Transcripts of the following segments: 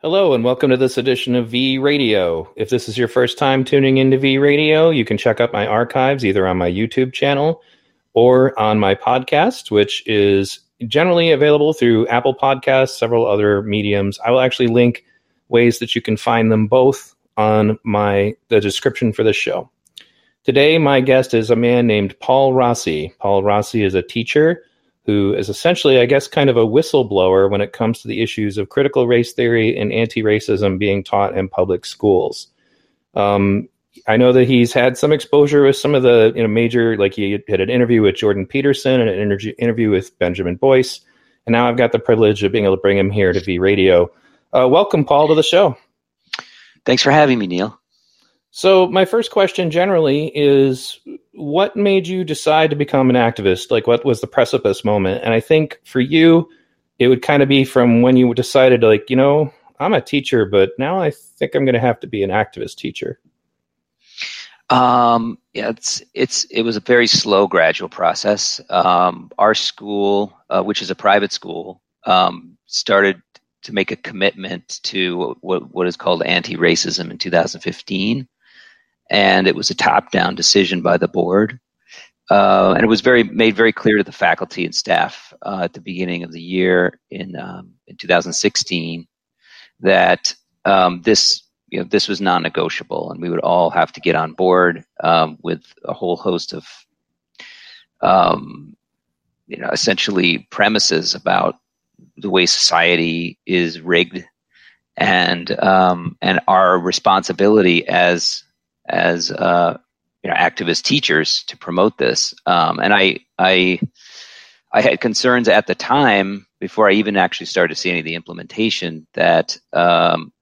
Hello, and welcome to this edition of V Radio. If this is your first time tuning into V Radio, you can check out my archives either on my YouTube channel or on my podcast, which is generally available through Apple Podcasts, several other mediums. I will actually link ways that you can find them both on my the description for this show. Today, my guest is a man named Paul Rossi. Paul Rossi is a teacher who is essentially, I guess, kind of a whistleblower when it comes to the issues of critical race theory and anti racism being taught in public schools. Um, I know that he's had some exposure with some of the you know major, like he had an interview with Jordan Peterson and an interview with Benjamin Boyce, and now I've got the privilege of being able to bring him here to V Radio. Uh, welcome, Paul, to the show. Thanks for having me, Neil. So, my first question generally is what made you decide to become an activist? Like, what was the precipice moment? And I think for you, it would kind of be from when you decided, like, you know, I'm a teacher, but now I think I'm going to have to be an activist teacher. Um, yeah, it's it's it was a very slow, gradual process. Um, our school, uh, which is a private school, um, started to make a commitment to what what is called anti-racism in 2015 and it was a top-down decision by the board. Uh, and it was very made very clear to the faculty and staff uh, at the beginning of the year in um, in 2016 that um, this you know this was non-negotiable, and we would all have to get on board um, with a whole host of um, you know essentially premises about the way society is rigged and um, and our responsibility as as uh, you know activist teachers to promote this. Um, and I I I had concerns at the time before I even actually started to see any of the implementation that um,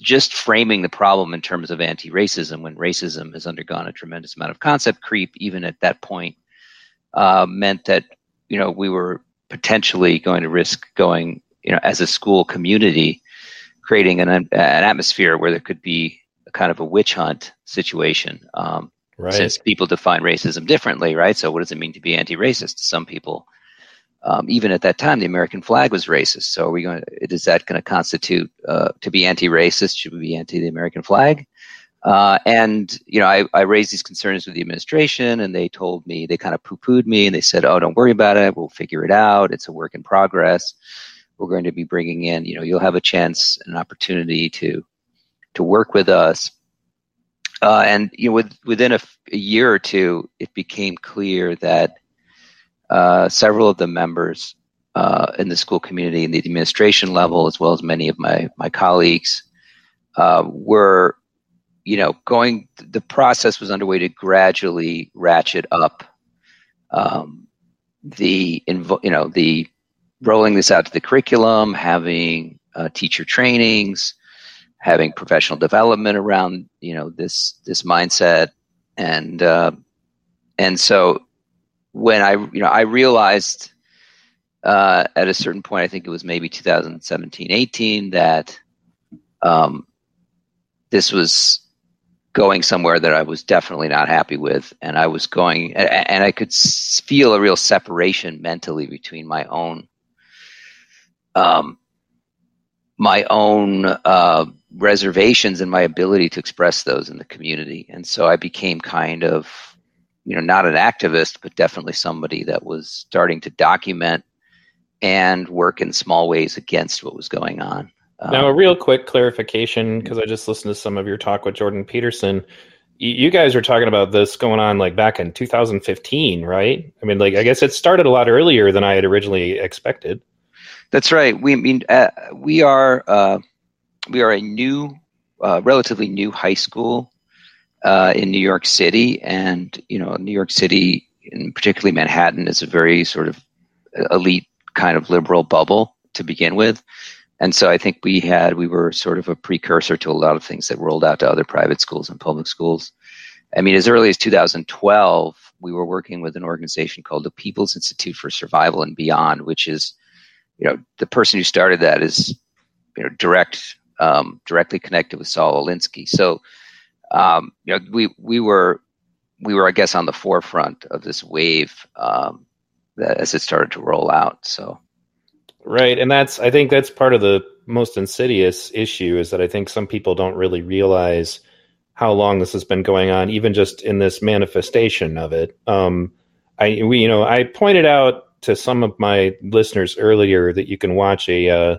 just framing the problem in terms of anti-racism when racism has undergone a tremendous amount of concept creep, even at that point, uh, meant that you know we were potentially going to risk going you know as a school community creating an, an atmosphere where there could be kind of a witch hunt situation. Um, right. Since people define racism differently, right? So, what does it mean to be anti-racist? Some people, um, even at that time, the American flag was racist. So, are we going? Is that going to constitute uh, to be anti-racist? Should we be anti the American flag? Uh, and you know, I, I raised these concerns with the administration, and they told me they kind of poo-pooed me, and they said, "Oh, don't worry about it. We'll figure it out. It's a work in progress. We're going to be bringing in. You know, you'll have a chance, an opportunity to to work with us. Uh, and you know, with, within a, year or two, it became clear that uh, several of the members uh, in the school community and the administration level, as well as many of my my colleagues, uh, were, you know, going. The process was underway to gradually ratchet up um, the, you know, the rolling this out to the curriculum, having uh, teacher trainings, having professional development around you know this this mindset. And uh, and so when I you know I realized uh, at a certain point I think it was maybe 2017 18 that um, this was going somewhere that I was definitely not happy with. And I was going and I could feel a real separation mentally between my own um, my own uh, reservations in my ability to express those in the community. And so I became kind of, you know, not an activist, but definitely somebody that was starting to document and work in small ways against what was going on. Now, a um, real quick clarification because I just listened to some of your talk with Jordan Peterson. You guys are talking about this going on like back in 2015, right? I mean, like, I guess it started a lot earlier than I had originally expected. That's right. We I mean uh, we are uh, we are a new, uh, relatively new high school uh, in New York City, and you know New York City, and particularly Manhattan, is a very sort of elite kind of liberal bubble to begin with. And so I think we had we were sort of a precursor to a lot of things that rolled out to other private schools and public schools. I mean, as early as 2012, we were working with an organization called the People's Institute for Survival and Beyond, which is you know, the person who started that is, you know, direct, um, directly connected with Saul Alinsky. So, um, you know, we we were we were, I guess, on the forefront of this wave um, that, as it started to roll out. So, Right, and that's I think that's part of the most insidious issue is that I think some people don't really realize how long this has been going on, even just in this manifestation of it. Um, I we you know I pointed out to some of my listeners earlier that you can watch a uh,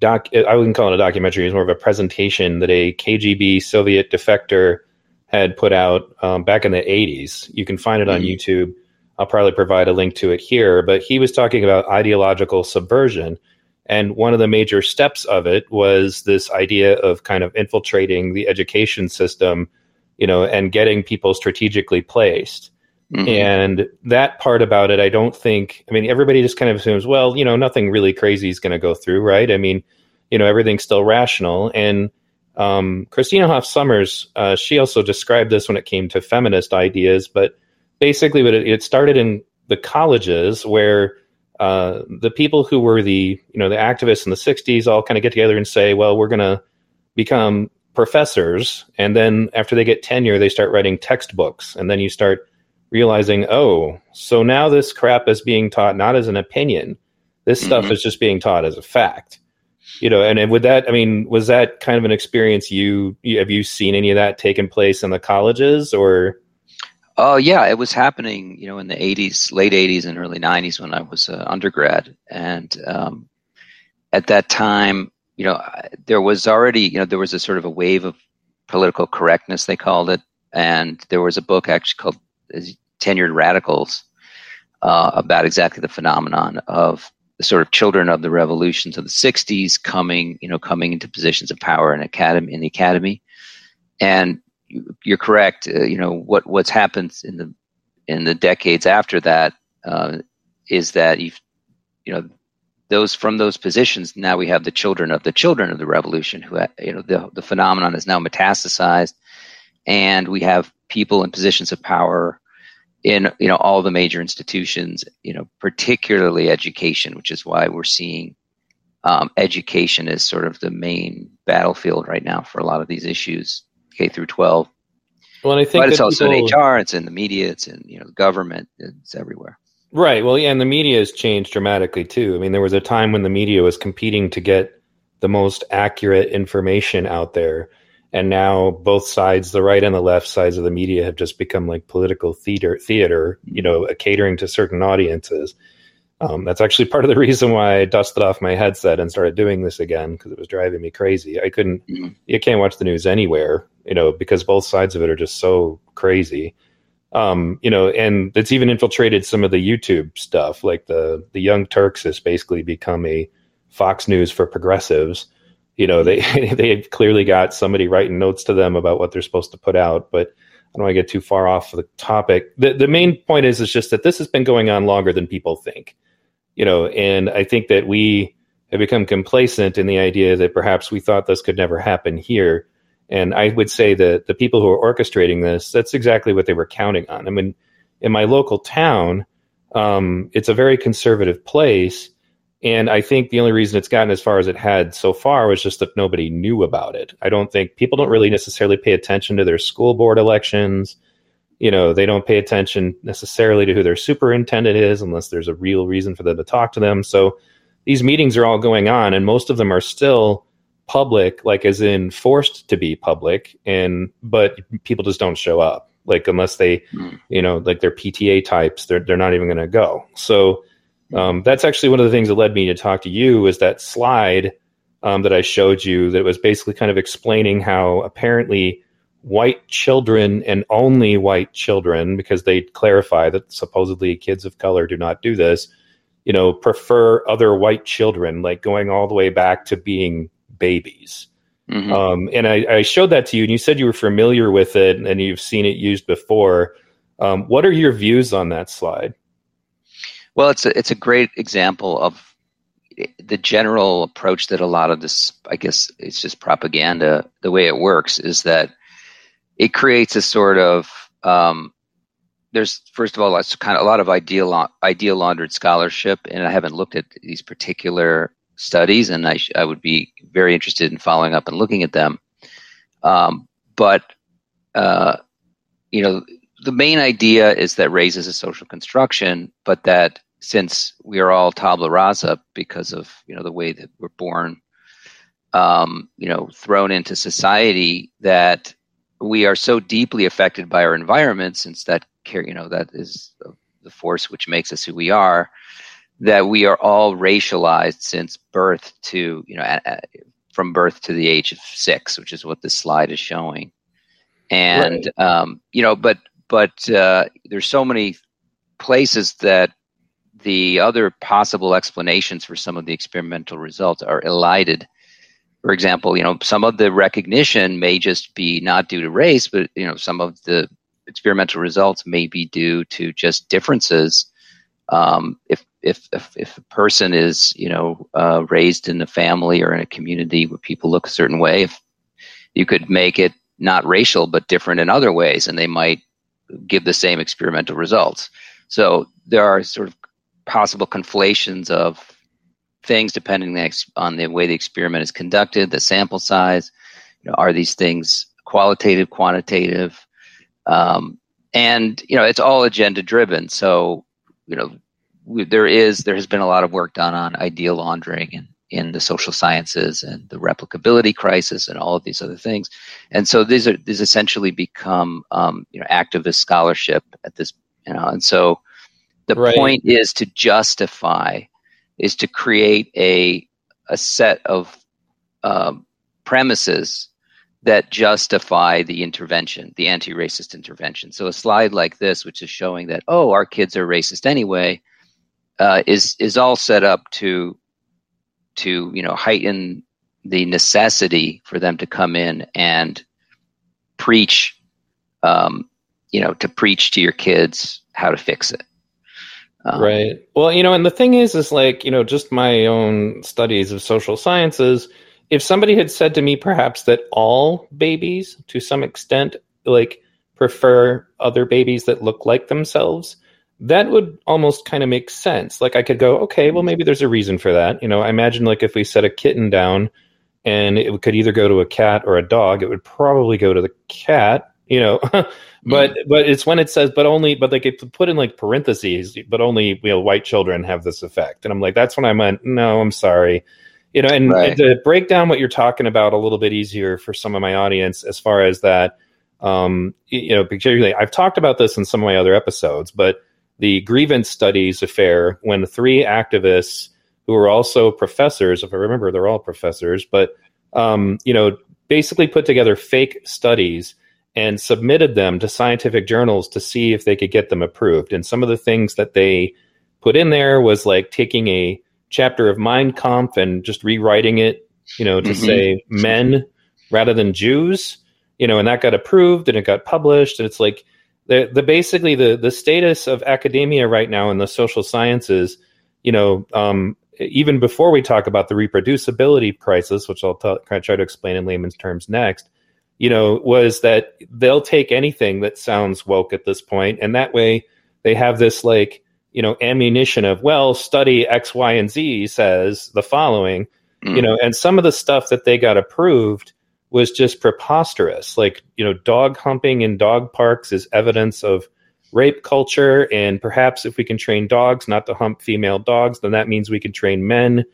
doc. I wouldn't call it a documentary; it's more of a presentation that a KGB Soviet defector had put out um, back in the '80s. You can find it on mm-hmm. YouTube. I'll probably provide a link to it here. But he was talking about ideological subversion. And one of the major steps of it was this idea of kind of infiltrating the education system, you know, and getting people strategically placed. Mm-hmm. And that part about it, I don't think, I mean, everybody just kind of assumes, well, you know, nothing really crazy is going to go through, right? I mean, you know, everything's still rational. And um, Christina Hoff Sommers, uh, she also described this when it came to feminist ideas, but basically, what it, it started in the colleges where uh, the people who were the you know the activists in the 60s all kind of get together and say well we're going to become professors and then after they get tenure they start writing textbooks and then you start realizing oh so now this crap is being taught not as an opinion. This mm-hmm. stuff is just being taught as a fact. You know and, and with that i mean was that kind of an experience you, you have you seen any of that taking place in the colleges or? Oh yeah, it was happening, you know, in the '80s, late '80s and early '90s when I was uh, undergrad, and um, at that time, you know, there was already, you know, there was a sort of a wave of political correctness, they called it, and there was a book actually called "Tenured Radicals" uh, about exactly the phenomenon of the sort of children of the revolutions of the '60s coming, you know, coming into positions of power in academy in the academy, and you're correct. Uh, you know what what's happened in the in the decades after that uh, is that you you know those from those positions now we have the children of the children of the revolution who you know the the phenomenon is now metastasized, and we have people in positions of power in you know all the major institutions. You know particularly education, which is why we're seeing. Um, education is sort of the main battlefield right now for a lot of these issues. K through 12. Well, I think but it's also people, in HR, it's in the media, it's in you know government, it's everywhere. Right. Well, yeah, and the media has changed dramatically too. I mean, there was a time when the media was competing to get the most accurate information out there, and now both sides, the right and the left sides of the media, have just become like political theater. Theater, you know, catering to certain audiences. Um, that's actually part of the reason why I dusted off my headset and started doing this again because it was driving me crazy. I couldn't, mm-hmm. you can't watch the news anywhere, you know, because both sides of it are just so crazy. Um, you know, and it's even infiltrated some of the YouTube stuff. Like the the Young Turks has basically become a Fox News for progressives. You know, they they've clearly got somebody writing notes to them about what they're supposed to put out, but I don't want to get too far off the topic. The the main point is is just that this has been going on longer than people think you know, and I think that we have become complacent in the idea that perhaps we thought this could never happen here. And I would say that the people who are orchestrating this, that's exactly what they were counting on. I mean, in my local town, um, it's a very conservative place. And I think the only reason it's gotten as far as it had so far was just that nobody knew about it. I don't think people don't really necessarily pay attention to their school board elections you know they don't pay attention necessarily to who their superintendent is unless there's a real reason for them to talk to them so these meetings are all going on and most of them are still public like as in forced to be public and but people just don't show up like unless they mm. you know like they're pta types they're, they're not even going to go so um, that's actually one of the things that led me to talk to you is that slide um, that i showed you that was basically kind of explaining how apparently white children and only white children, because they clarify that supposedly kids of color do not do this, you know, prefer other white children, like going all the way back to being babies. Mm-hmm. Um, and I, I, showed that to you, and you said you were familiar with it and you've seen it used before. Um, what are your views on that slide? Well, it's a, it's a great example of the general approach that a lot of this, I guess, it's just propaganda. The way it works is that it creates a sort of um, there's first of all it's kind of a lot of ideal idea laundered scholarship and i haven't looked at these particular studies and i, sh- I would be very interested in following up and looking at them um, but uh, you know the main idea is that race is a social construction but that since we are all tabla rasa because of you know the way that we're born, um, you know, thrown into society that we are so deeply affected by our environment, since that care, you know that is the force which makes us who we are, that we are all racialized since birth to you know from birth to the age of six, which is what this slide is showing. And right. um, you know, but but uh, there's so many places that the other possible explanations for some of the experimental results are elided. For example, you know, some of the recognition may just be not due to race, but you know, some of the experimental results may be due to just differences. Um, if, if if if a person is you know uh, raised in a family or in a community where people look a certain way, if you could make it not racial but different in other ways, and they might give the same experimental results. So there are sort of possible conflations of things depending on the way the experiment is conducted, the sample size. You know, are these things qualitative, quantitative? Um, and you know, it's all agenda driven. So you know, we, there is there has been a lot of work done on idea laundering and in the social sciences and the replicability crisis and all of these other things. And so these are these essentially become um, you know activist scholarship at this you know. And so the right. point is to justify, is to create a a set of um, premises that justify the intervention, the anti-racist intervention. So a slide like this, which is showing that oh, our kids are racist anyway, uh, is is all set up to to you know heighten the necessity for them to come in and preach, um, you know, to preach to your kids how to fix it. Um, right. Well, you know, and the thing is, is like, you know, just my own studies of social sciences. If somebody had said to me, perhaps that all babies, to some extent, like prefer other babies that look like themselves, that would almost kind of make sense. Like I could go, okay, well, maybe there's a reason for that. You know, I imagine like if we set a kitten down and it could either go to a cat or a dog, it would probably go to the cat you know but mm-hmm. but it's when it says but only but like it put in like parentheses but only you know white children have this effect and i'm like that's when i went no i'm sorry you know and, right. and to break down what you're talking about a little bit easier for some of my audience as far as that um you know particularly i've talked about this in some of my other episodes but the grievance studies affair when three activists who are also professors if i remember they're all professors but um you know basically put together fake studies and submitted them to scientific journals to see if they could get them approved. And some of the things that they put in there was like taking a chapter of Mein Kampf and just rewriting it, you know, to mm-hmm. say men rather than Jews, you know, and that got approved and it got published. And it's like the the basically the the status of academia right now in the social sciences, you know, um, even before we talk about the reproducibility crisis, which I'll t- try to explain in layman's terms next, you know, was that they'll take anything that sounds woke at this point, and that way they have this like you know ammunition of well, study X, Y, and Z says the following, mm. you know, and some of the stuff that they got approved was just preposterous. Like you know, dog humping in dog parks is evidence of rape culture, and perhaps if we can train dogs not to hump female dogs, then that means we can train men.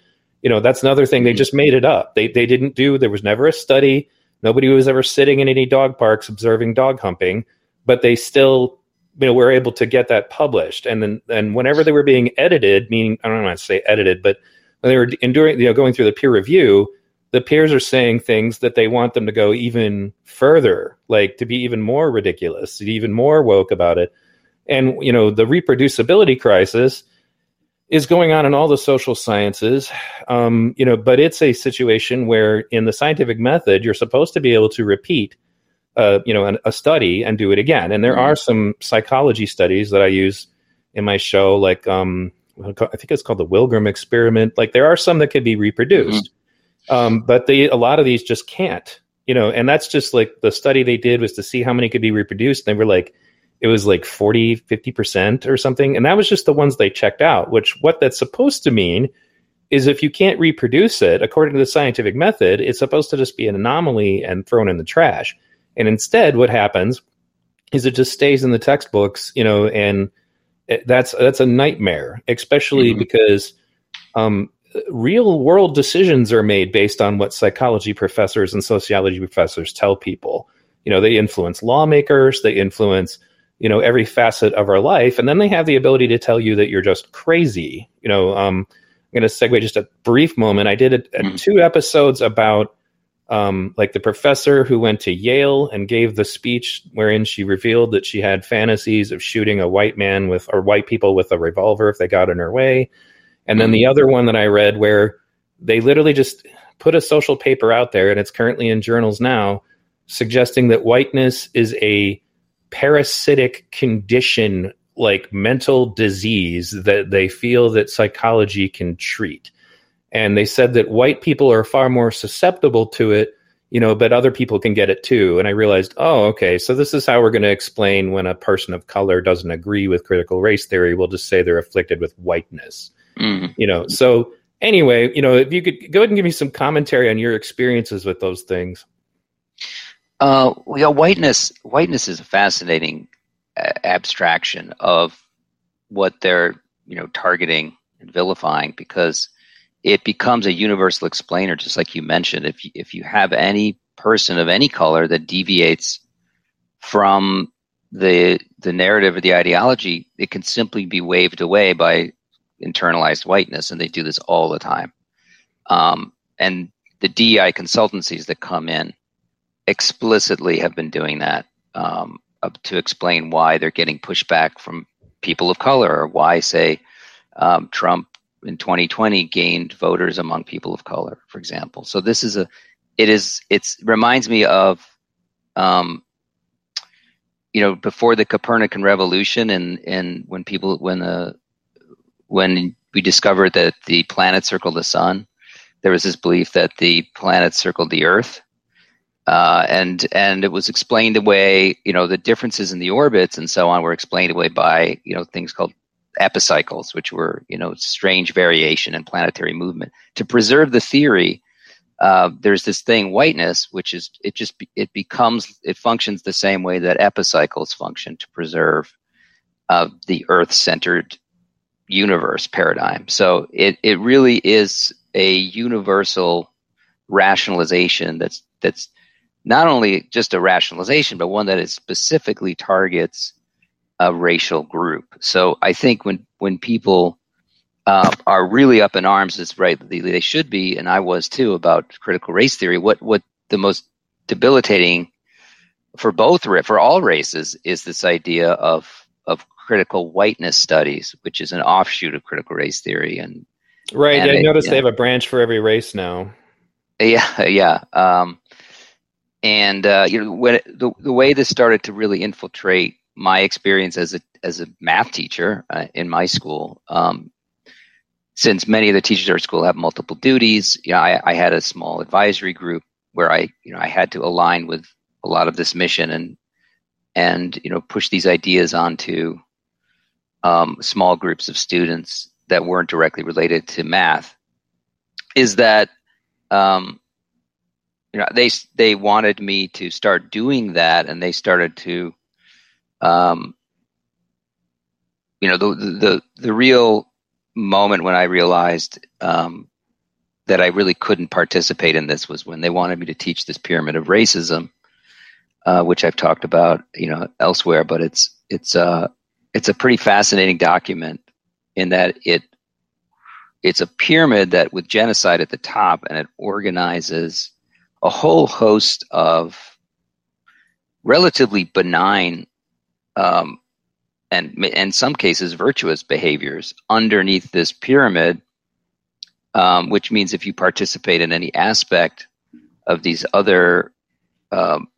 You know, that's another thing. They mm. just made it up. They they didn't do. There was never a study Nobody was ever sitting in any dog parks observing dog humping, but they still you know were able to get that published. And then and whenever they were being edited, meaning I don't want to say edited, but when they were enduring you know going through the peer review, the peers are saying things that they want them to go even further, like to be even more ridiculous, even more woke about it. And you know the reproducibility crisis is going on in all the social sciences, um, you know, but it's a situation where in the scientific method, you're supposed to be able to repeat, uh, you know, an, a study and do it again. And there mm-hmm. are some psychology studies that I use in my show, like um, I think it's called the Milgram experiment. Like there are some that can be reproduced, mm-hmm. um, but they a lot of these just can't, you know. And that's just like the study they did was to see how many could be reproduced. And they were like, it was like 40 50% or something and that was just the ones they checked out which what that's supposed to mean is if you can't reproduce it according to the scientific method it's supposed to just be an anomaly and thrown in the trash and instead what happens is it just stays in the textbooks you know and that's that's a nightmare, especially mm-hmm. because um, real world decisions are made based on what psychology professors and sociology professors tell people. You know, they influence lawmakers, they influence you know every facet of our life, and then they have the ability to tell you that you're just crazy. You know, um, I'm going to segue just a brief moment. I did a, a mm. two episodes about um, like the professor who went to Yale and gave the speech wherein she revealed that she had fantasies of shooting a white man with or white people with a revolver if they got in her way. And then the mm. other one that I read where they literally just put a social paper out there and it's currently in journals now suggesting that whiteness is a parasitic condition like mental disease that they feel that psychology can treat. And they said that white people are far more susceptible to it, you know, but other people can get it too. And I realized, oh, okay, so this is how we're going to explain when a person of color doesn't agree with critical race theory. We'll just say they're afflicted with whiteness, mm. you know. So anyway, you know, if you could go ahead and give me some commentary on your experiences with those things. Uh, whiteness whiteness is a fascinating abstraction of what they're you know targeting and vilifying because it becomes a universal explainer just like you mentioned. If you, if you have any person of any color that deviates from the the narrative or the ideology it can simply be waved away by internalized whiteness and they do this all the time. Um, and the DEI consultancies that come in explicitly have been doing that um, to explain why they're getting pushback from people of color or why, say, um, Trump in 2020 gained voters among people of color, for example. So this is a, it is, it's reminds me of, um, you know, before the Copernican revolution and, and when people, when the, when we discovered that the planet circled the sun, there was this belief that the planet circled the earth uh, and and it was explained away. You know, the differences in the orbits and so on were explained away by you know things called epicycles, which were you know strange variation in planetary movement. To preserve the theory, uh, there's this thing whiteness, which is it just it becomes it functions the same way that epicycles function to preserve uh, the Earth-centered universe paradigm. So it it really is a universal rationalization that's that's not only just a rationalization, but one that is specifically targets a racial group. So I think when when people uh, are really up in arms, it's right they, they should be, and I was too about critical race theory. What what the most debilitating for both for all races is this idea of of critical whiteness studies, which is an offshoot of critical race theory. And right, and I it, noticed they have a branch for every race now. Yeah, yeah. Um, and uh, you know when it, the the way this started to really infiltrate my experience as a as a math teacher uh, in my school. Um, since many of the teachers at our school have multiple duties, you know, I, I had a small advisory group where I, you know, I had to align with a lot of this mission and and you know push these ideas onto um, small groups of students that weren't directly related to math. Is that um, you know they they wanted me to start doing that and they started to um you know the the the real moment when i realized um that i really couldn't participate in this was when they wanted me to teach this pyramid of racism uh, which i've talked about you know elsewhere but it's it's uh it's a pretty fascinating document in that it it's a pyramid that with genocide at the top and it organizes a whole host of relatively benign um, and in some cases virtuous behaviors underneath this pyramid, um, which means if you participate in any aspect of these other um,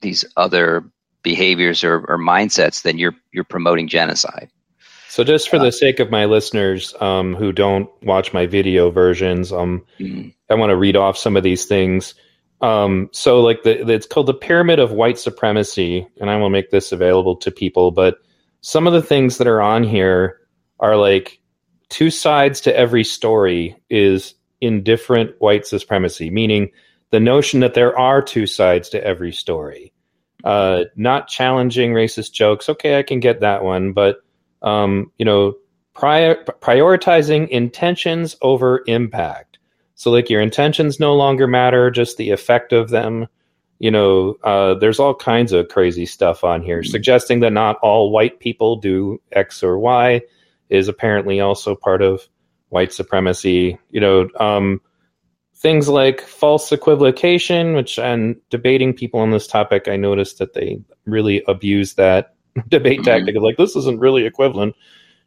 these other behaviors or, or, mindsets, then you're you're promoting genocide. So, just for the sake of my listeners um, who don't watch my video versions, um, mm-hmm. I want to read off some of these things. Um, so, like the, the, it's called the Pyramid of White Supremacy, and I will make this available to people. But some of the things that are on here are like two sides to every story is indifferent white supremacy, meaning the notion that there are two sides to every story. Uh, not challenging racist jokes. Okay, I can get that one, but Um, you know, prior, prioritizing intentions over impact. So, like, your intentions no longer matter, just the effect of them. You know, uh, there's all kinds of crazy stuff on here. Suggesting that not all white people do X or Y is apparently also part of white supremacy. You know, um, things like false equivocation, which and debating people on this topic, I noticed that they really abuse that debate mm-hmm. tactic of like this isn't really equivalent,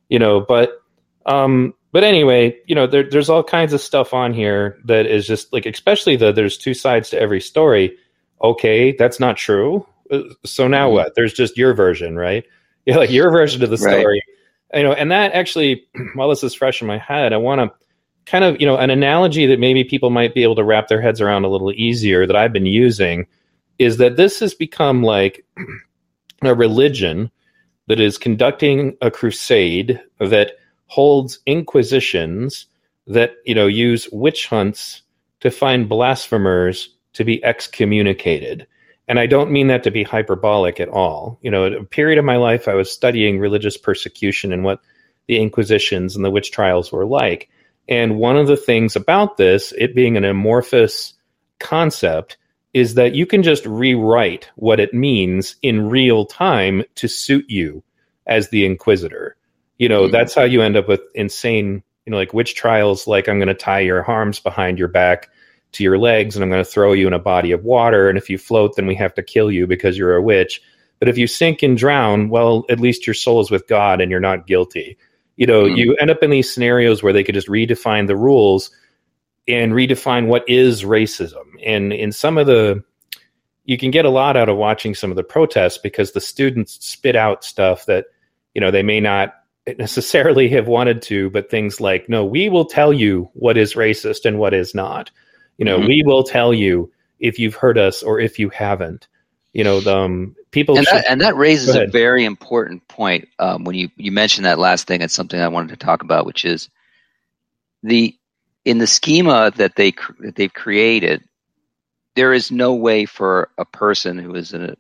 you know. But um, but anyway, you know, there, there's all kinds of stuff on here that is just like, especially the there's two sides to every story. Okay, that's not true. Uh, so now mm-hmm. what? There's just your version, right? Yeah, like your version of the story. Right. You know, and that actually, while this is fresh in my head, I want to kind of, you know, an analogy that maybe people might be able to wrap their heads around a little easier that I've been using is that this has become like a religion that is conducting a crusade that holds inquisitions that, you know, use witch hunts to find blasphemers to be excommunicated. And I don't mean that to be hyperbolic at all. You know, at a period of my life, I was studying religious persecution and what the Inquisitions and the witch trials were like. And one of the things about this, it being an amorphous concept, is that you can just rewrite what it means in real time to suit you as the inquisitor. You know, mm-hmm. that's how you end up with insane, you know, like witch trials, like I'm going to tie your arms behind your back to your legs and I'm going to throw you in a body of water. And if you float, then we have to kill you because you're a witch. But if you sink and drown, well, at least your soul is with God and you're not guilty you know mm-hmm. you end up in these scenarios where they could just redefine the rules and redefine what is racism. And in some of the you can get a lot out of watching some of the protests because the students spit out stuff that you know they may not necessarily have wanted to but things like no we will tell you what is racist and what is not. You know mm-hmm. we will tell you if you've heard us or if you haven't. You know the um, people and that, and that raises a very important point um, when you you mentioned that last thing it's something i wanted to talk about which is the in the schema that they that they've created there is no way for a person who is an,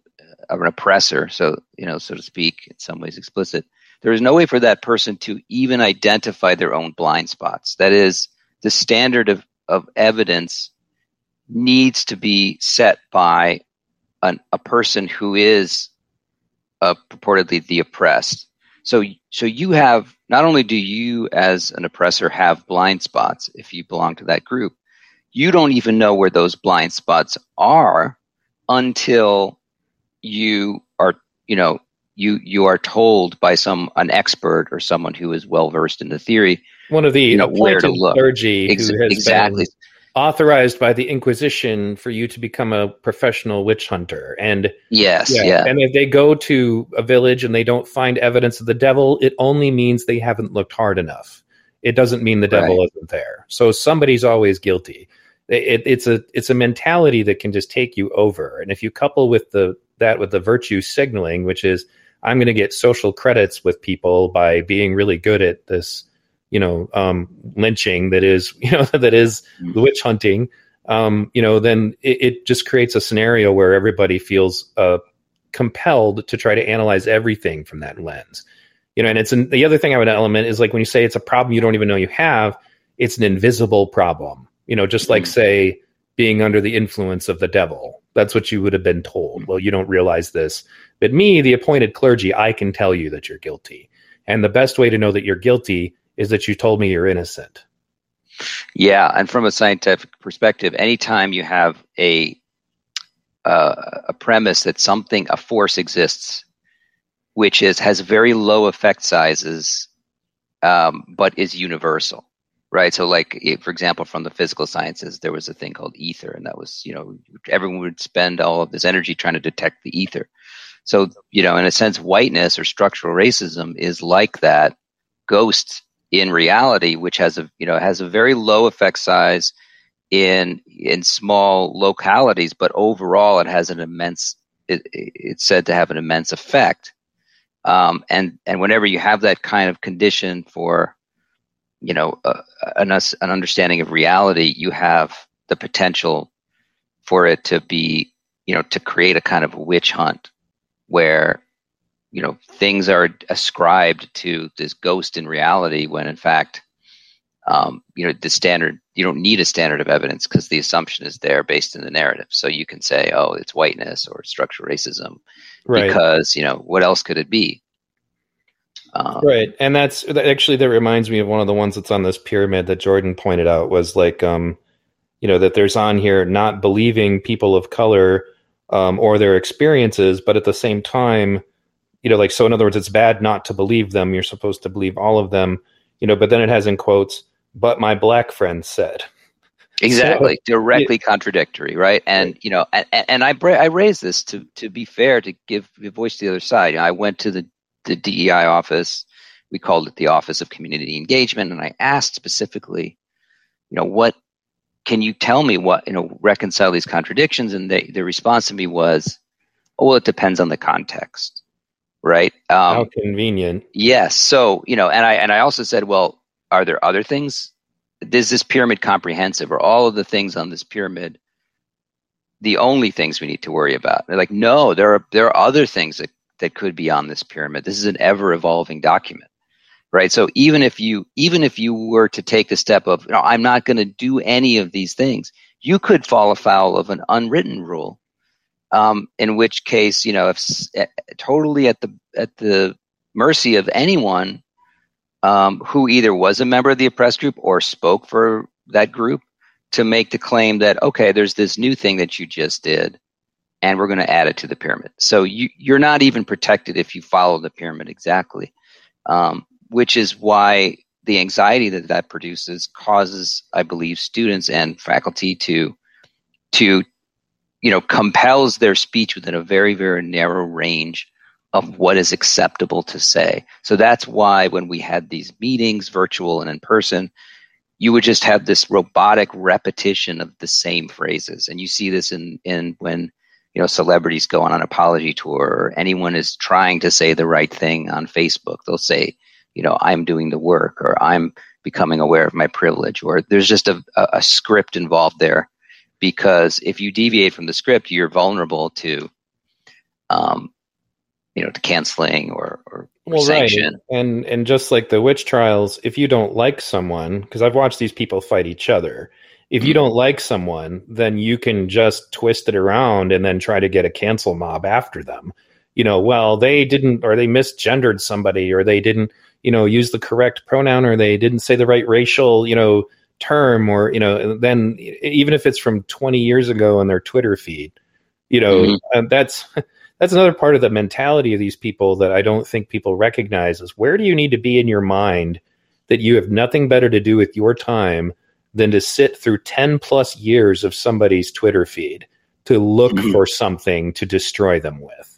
an oppressor so you know so to speak in some ways explicit there is no way for that person to even identify their own blind spots that is the standard of, of evidence needs to be set by an, a person who is uh, purportedly the oppressed. So, so you have not only do you as an oppressor have blind spots if you belong to that group, you don't even know where those blind spots are until you are, you know, you you are told by some an expert or someone who is well versed in the theory. One of the you know, where to look. clergy Ex- who has exactly. Been authorized by the Inquisition for you to become a professional witch hunter. And yes, yeah, yeah. And if they go to a village and they don't find evidence of the devil, it only means they haven't looked hard enough. It doesn't mean the devil right. isn't there. So somebody's always guilty. It, it's a it's a mentality that can just take you over. And if you couple with the that with the virtue signaling, which is I'm going to get social credits with people by being really good at this you know um, lynching that is you know that is mm-hmm. witch hunting um, you know then it, it, just creates a scenario where everybody feels uh, compelled to try to analyze everything from that lens you know and it's an, the other thing i would element is like when you say it's a problem you don't even know you have it's an invisible problem you know just like mm-hmm. say being under the influence of the devil that's what you would have been told mm-hmm. well you don't realize this but me the appointed clergy i can tell you that you're guilty and the best way to know that you're guilty is that you told me you're innocent. Yeah, and from a scientific perspective, anytime you have a uh, a premise that something a force exists, which is has very low effect sizes, um, but is universal, right? So, like for example, from the physical sciences, there was a thing called ether, and that was you know everyone would spend all of this energy trying to detect the ether. So, you know, in a sense, whiteness or structural racism is like that ghost in reality, which has a you know has a very low effect size in in small localities, but overall it has an immense. It, it's said to have an immense effect. Um, and and whenever you have that kind of condition for, you know, uh, an, an understanding of reality, you have the potential for it to be, you know, to create a kind of witch hunt where you know things are ascribed to this ghost in reality when in fact um, you know the standard you don't need a standard of evidence because the assumption is there based in the narrative. So you can say oh it's whiteness or structural racism right. because you know what else could it be? Um, right. And that's actually that reminds me of one of the ones that's on this pyramid that jordan pointed out was like um you know that there's on here not believing people of color um, or their experiences but at the same time you know like so in other words it's bad not to believe them you're supposed to believe all of them you know but then it has in quotes but my black friend said. Exactly, so, directly contradictory, right? And you know, and, and I I raised this to to be fair to give, give voice to the other side. You know, I went to the the DEI office. We called it the Office of Community Engagement, and I asked specifically, you know, what can you tell me what you know reconcile these contradictions? And they, the response to me was, oh, well, it depends on the context, right? Um, How convenient. Yes. So you know, and I and I also said, well, are there other things? Is this pyramid comprehensive? Are all of the things on this pyramid the only things we need to worry about? They're like, no, there are there are other things that, that could be on this pyramid. This is an ever evolving document. Right. So even if you even if you were to take the step of, you know, I'm not going to do any of these things, you could fall afoul of an unwritten rule. Um, in which case, you know, if uh, totally at the at the mercy of anyone um, who either was a member of the oppressed group or spoke for that group to make the claim that okay, there's this new thing that you just did, and we're going to add it to the pyramid. So you, you're not even protected if you follow the pyramid exactly, um, which is why the anxiety that that produces causes, I believe, students and faculty to to you know compels their speech within a very very narrow range of what is acceptable to say. So that's why when we had these meetings, virtual and in person, you would just have this robotic repetition of the same phrases. And you see this in, in when you know celebrities go on an apology tour or anyone is trying to say the right thing on Facebook. They'll say, you know, I'm doing the work or I'm becoming aware of my privilege or there's just a, a script involved there because if you deviate from the script, you're vulnerable to um, you know, to canceling or, or, well, sanction. Right. And and just like the witch trials, if you don't like someone, because I've watched these people fight each other, if you mm-hmm. don't like someone, then you can just twist it around and then try to get a cancel mob after them. You know, well, they didn't, or they misgendered somebody, or they didn't, you know, use the correct pronoun, or they didn't say the right racial, you know, term, or you know, then even if it's from 20 years ago on their Twitter feed, you know, mm-hmm. that's that's another part of the mentality of these people that I don't think people recognize is where do you need to be in your mind that you have nothing better to do with your time than to sit through 10 plus years of somebody's Twitter feed to look mm-hmm. for something to destroy them with.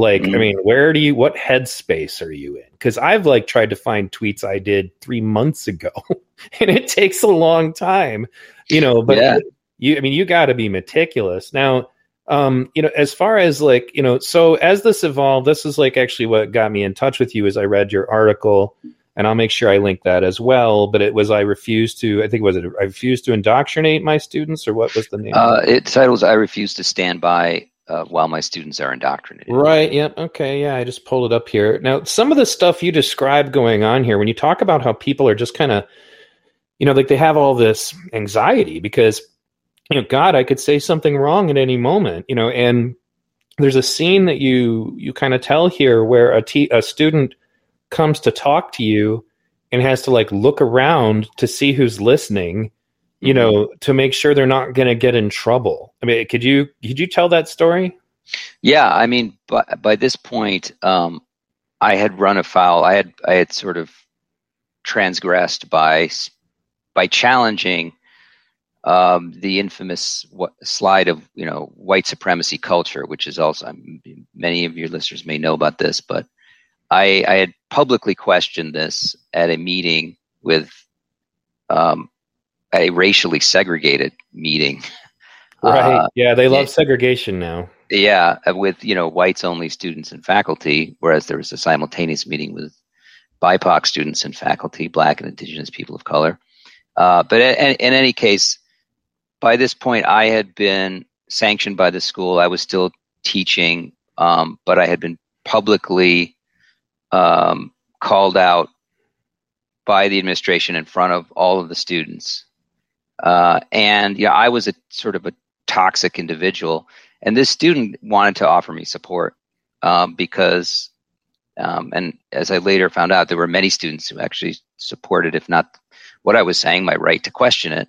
Like, mm-hmm. I mean, where do you, what headspace are you in? Because I've like tried to find tweets I did three months ago and it takes a long time, you know, but yeah. you, I mean, you got to be meticulous. Now, um, you know, as far as like, you know, so as this evolved, this is like actually what got me in touch with you is I read your article and I'll make sure I link that as well. But it was I refused to. I think it was it I refused to indoctrinate my students, or what was the name? Uh, it titles I refuse to stand by uh, while my students are indoctrinated. Right. Yep. Yeah, okay. Yeah. I just pulled it up here. Now, some of the stuff you describe going on here, when you talk about how people are just kind of, you know, like they have all this anxiety because you know, God, I could say something wrong at any moment, you know, and there's a scene that you you kind of tell here where a, t- a student comes to talk to you and has to like look around to see who's listening you mm-hmm. know to make sure they're not going to get in trouble i mean could you could you tell that story yeah i mean by, by this point um, i had run afoul i had i had sort of transgressed by by challenging um, the infamous w- slide of you know white supremacy culture, which is also um, many of your listeners may know about this, but I, I had publicly questioned this at a meeting with um, a racially segregated meeting. Right. Uh, yeah, they love segregation now. Yeah, with you know whites only students and faculty, whereas there was a simultaneous meeting with BIPOC students and faculty, Black and Indigenous people of color. Uh, but in, in, any case, by this point, I had been sanctioned by the school. I was still teaching, um, but I had been publicly um, called out by the administration in front of all of the students. Uh, and yeah, I was a sort of a toxic individual, and this student wanted to offer me support um, because, um, and as I later found out, there were many students who actually supported, if not what I was saying, my right to question it.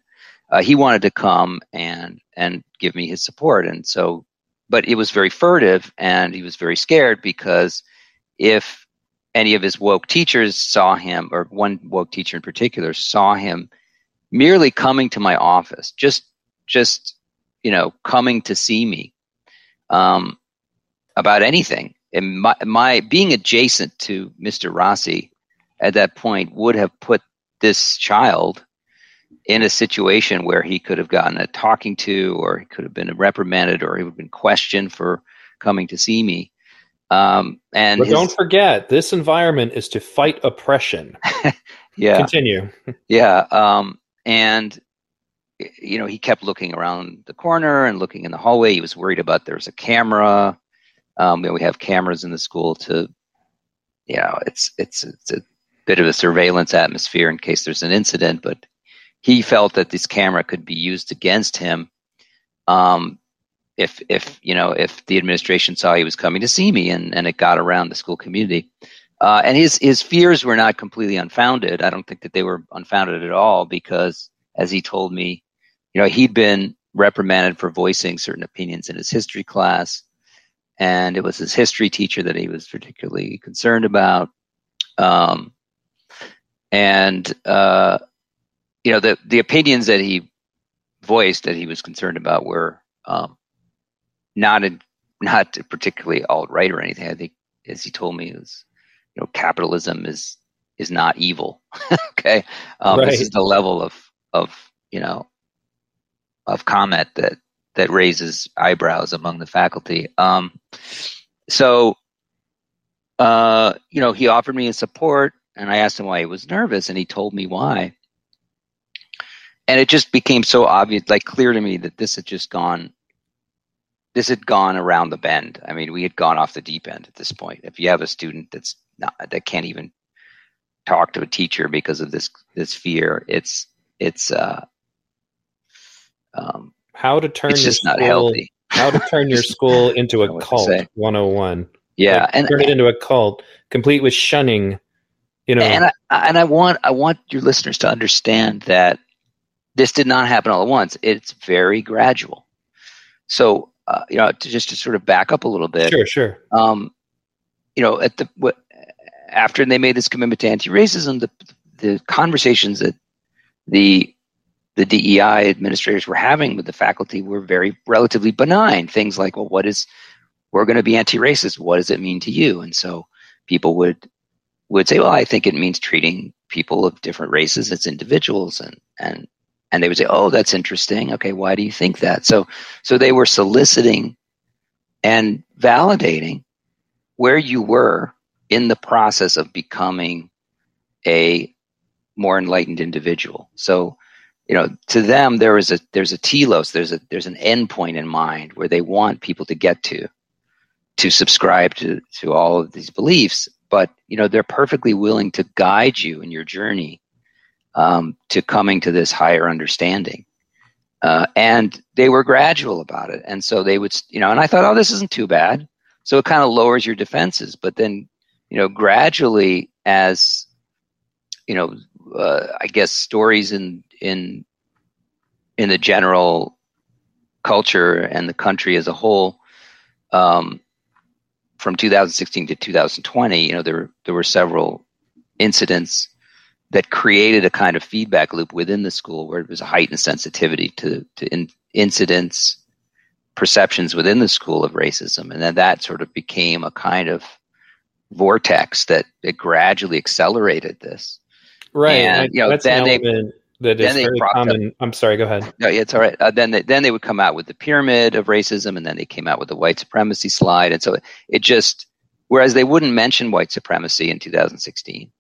Uh, he wanted to come and and give me his support, and so, but it was very furtive, and he was very scared because if any of his woke teachers saw him, or one woke teacher in particular saw him merely coming to my office, just just you know coming to see me um, about anything. And my, my being adjacent to Mr. Rossi at that point would have put this child in a situation where he could have gotten a talking to, or he could have been reprimanded, or he would have been questioned for coming to see me. Um, and but his, don't forget, this environment is to fight oppression. yeah. Continue. yeah. Um, and you know, he kept looking around the corner and looking in the hallway. He was worried about there was a camera. Um, you know, we have cameras in the school to, you know, it's it's it's a bit of a surveillance atmosphere in case there's an incident. But he felt that this camera could be used against him um, if if you know if the administration saw he was coming to see me and, and it got around the school community. Uh, and his his fears were not completely unfounded. I don't think that they were unfounded at all because, as he told me, you know, he'd been reprimanded for voicing certain opinions in his history class, and it was his history teacher that he was particularly concerned about. Um, and uh, you know, the the opinions that he voiced that he was concerned about were um, not not particularly alt right or anything. I think, as he told me, it was you know, capitalism is is not evil. okay, um, right. this is the level of of you know of comment that that raises eyebrows among the faculty. Um, so, uh, you know, he offered me his support, and I asked him why he was nervous, and he told me why. And it just became so obvious, like clear to me, that this had just gone this had gone around the bend. I mean, we had gone off the deep end at this point. If you have a student that's not that can't even talk to a teacher because of this this fear, it's it's uh um how to turn it's just school, not healthy. how to turn your school into a cult 101. Yeah, like, and turn it into a cult, complete with shunning. You know, and I, and I want I want your listeners to understand that this did not happen all at once. It's very gradual. So uh, you know, to just to sort of back up a little bit. Sure, sure. Um, you know, at the what, after they made this commitment to anti-racism, the the conversations that the the DEI administrators were having with the faculty were very relatively benign. Things like, well, what is we're going to be anti-racist? What does it mean to you? And so people would would say, well, I think it means treating people of different races as individuals and and and they would say, "Oh, that's interesting. Okay, why do you think that?" So, so they were soliciting and validating where you were in the process of becoming a more enlightened individual. So, you know, to them there is a there's a telos, there's a there's an endpoint in mind where they want people to get to to subscribe to to all of these beliefs, but you know, they're perfectly willing to guide you in your journey um, to coming to this higher understanding. Uh, and they were gradual about it. And so they would, you know, and I thought, oh, this isn't too bad. So it kind of lowers your defenses. But then, you know, gradually as, you know, uh, I guess stories in, in, in the general culture and the country as a whole, um, from 2016 to 2020, you know, there, there were several incidents that created a kind of feedback loop within the school where it was a heightened sensitivity to, to in, incidents, perceptions within the school of racism. And then that sort of became a kind of vortex that it gradually accelerated this. Right. And, you know, That's then they, that is very common. Up, I'm sorry, go ahead. No, yeah, it's all right. Uh, then they, then they would come out with the pyramid of racism, and then they came out with the white supremacy slide, and so it, it just whereas they wouldn't mention white supremacy in 2016,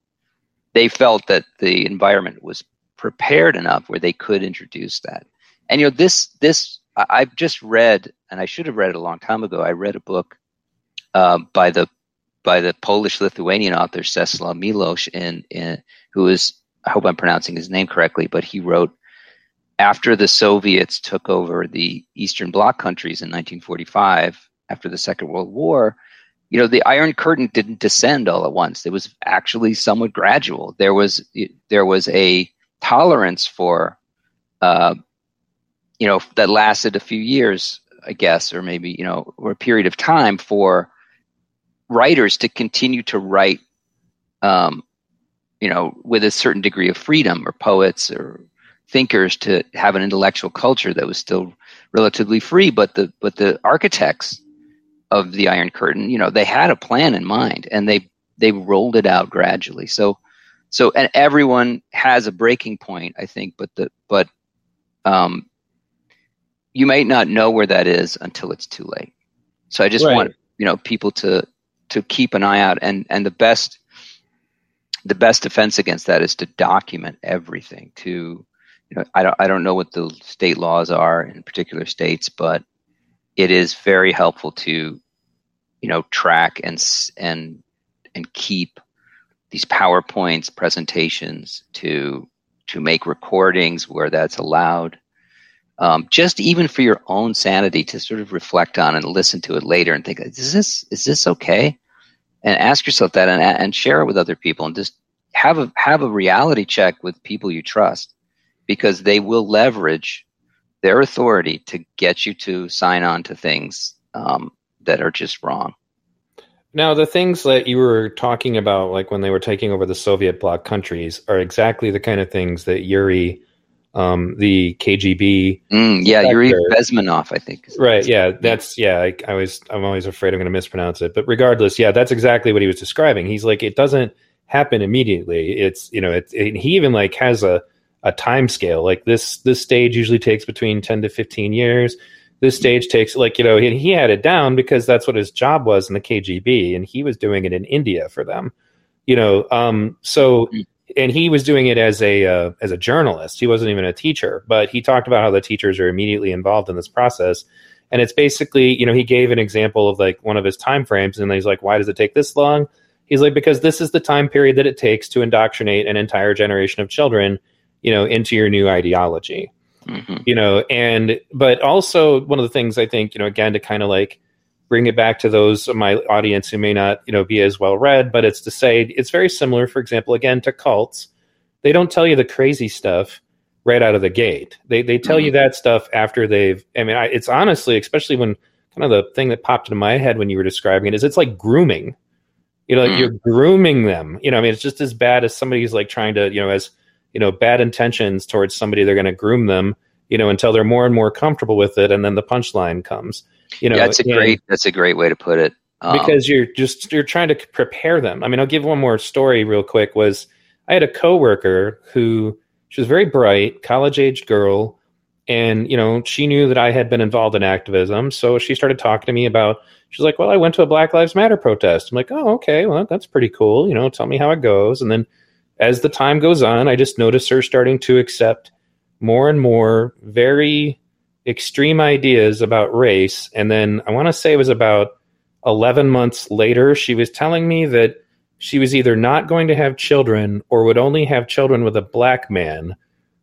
they felt that the environment was prepared enough where they could introduce that. And you know, this this I've just read, and I should have read it a long time ago. I read a book uh, by the by the Polish Lithuanian author Czeslaw Milosz, in, in who is I hope I'm pronouncing his name correctly, but he wrote after the Soviets took over the Eastern Bloc countries in 1945 after the Second World War. You know, the Iron Curtain didn't descend all at once. It was actually somewhat gradual. There was there was a tolerance for, uh, you know, that lasted a few years, I guess, or maybe you know, or a period of time for writers to continue to write um, you know, with a certain degree of freedom, or poets or thinkers to have an intellectual culture that was still relatively free. But the but the architects of the Iron Curtain, you know, they had a plan in mind, and they they rolled it out gradually. So so and everyone has a breaking point, I think, but the but um, you might not know where that is until it's too late. So I just right. want you know people to to keep an eye out. And and the best the best defense against that is to document everything to you know I don't I don't know what the state laws are in particular states but it is very helpful to you know track and and and keep these powerpoints presentations to to make recordings where that's allowed. Um, just even for your own sanity to sort of reflect on and listen to it later and think is this is this okay and ask yourself that and, and share it with other people and just have a have a reality check with people you trust because they will leverage their authority to get you to sign on to things um, that are just wrong. Now, the things that you were talking about, like when they were taking over the Soviet bloc countries, are exactly the kind of things that Yuri um, the KGB. Mm, yeah, Yuri Bezmenov, I think. Right. Yeah, that's yeah. I, I was I'm always afraid I'm going to mispronounce it, but regardless, yeah, that's exactly what he was describing. He's like, it doesn't happen immediately. It's you know, it, it, he even like has a a time scale. Like this this stage usually takes between ten to fifteen years. This stage takes like you know he, he had it down because that's what his job was in the KGB, and he was doing it in India for them. You know, um, so mm and he was doing it as a uh, as a journalist. He wasn't even a teacher, but he talked about how the teachers are immediately involved in this process. And it's basically, you know, he gave an example of like one of his time frames, and he's like, "Why does it take this long?" He's like, "Because this is the time period that it takes to indoctrinate an entire generation of children, you know, into your new ideology." Mm-hmm. You know, and but also one of the things I think, you know, again to kind of like bring it back to those of my audience who may not you know be as well read but it's to say it's very similar for example again to cults. They don't tell you the crazy stuff right out of the gate. They they tell mm-hmm. you that stuff after they've i mean I, it's honestly especially when kind of the thing that popped into my head when you were describing it is it's like grooming. You know like mm-hmm. you're grooming them. You know i mean it's just as bad as somebody who's like trying to you know as you know bad intentions towards somebody they're going to groom them you know until they're more and more comfortable with it and then the punchline comes you know, yeah, that's a great that's a great way to put it. Um, because you're just you're trying to prepare them. I mean, I'll give one more story real quick. Was I had a coworker who she was very bright, college age girl, and you know she knew that I had been involved in activism, so she started talking to me about. She's like, "Well, I went to a Black Lives Matter protest." I'm like, "Oh, okay, well that's pretty cool. You know, tell me how it goes." And then as the time goes on, I just notice her starting to accept more and more very extreme ideas about race. And then I want to say it was about 11 months later, she was telling me that she was either not going to have children or would only have children with a black man.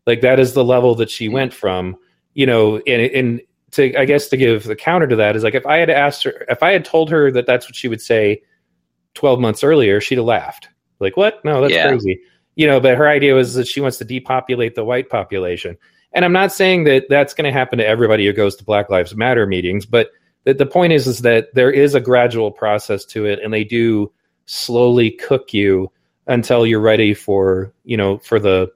Like that is the level that she went from, you know, and, and to, I guess to give the counter to that is like if I had asked her, if I had told her that that's what she would say 12 months earlier, she'd have laughed. Like, what? No, that's yeah. crazy. You know, but her idea was that she wants to depopulate the white population. And I'm not saying that that's going to happen to everybody who goes to Black Lives Matter meetings, but the, the point is is that there is a gradual process to it, and they do slowly cook you until you're ready for you know for the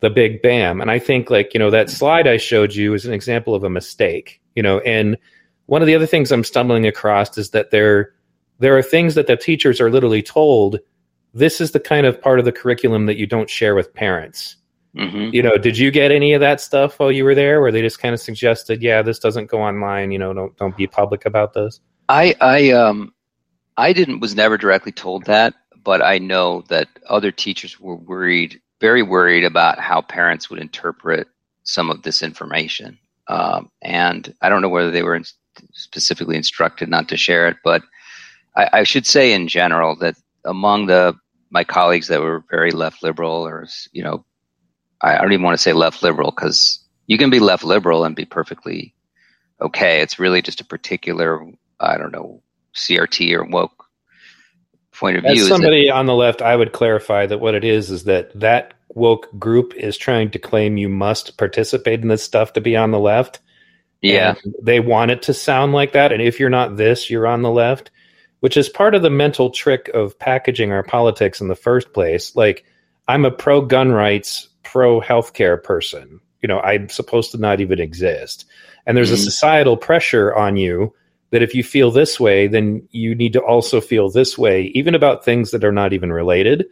the big bam. And I think like you know that slide I showed you is an example of a mistake. You know, and one of the other things I'm stumbling across is that there there are things that the teachers are literally told this is the kind of part of the curriculum that you don't share with parents Mm-hmm. You know, did you get any of that stuff while you were there, where they just kind of suggested, "Yeah, this doesn't go online. You know, don't don't be public about this." I I um I didn't was never directly told that, but I know that other teachers were worried, very worried about how parents would interpret some of this information. Um, and I don't know whether they were in, specifically instructed not to share it, but I, I should say in general that among the my colleagues that were very left liberal, or you know, I, don't even want to say left liberal because you can be left liberal and be perfectly okay. It's really just a particular, I don't know, CRT or woke point of view. As somebody on the left, I would clarify that what it is is that that woke group is trying to claim you must participate in this stuff to be on the left. Yeah. They want it to sound like that. And if you're not this, you're on the left, which is part of the mental trick of packaging our politics in the first place. Like, I'm a pro gun rights, pro healthcare person. You know, I'm supposed to not even exist. And there's mm-hmm. a societal pressure on you that if you feel this way, then you need to also feel this way, even about things that are not even related.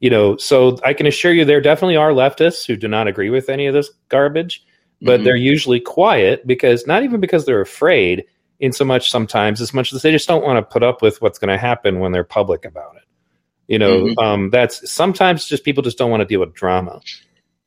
You know, so I can assure you there definitely are leftists who do not agree with any of this garbage, but mm-hmm. they're usually quiet because not even because they're afraid in so much sometimes as much as they just don't want to put up with what's going to happen when they're public about it. You know, mm-hmm. um, that's sometimes just people just don't want to deal with drama.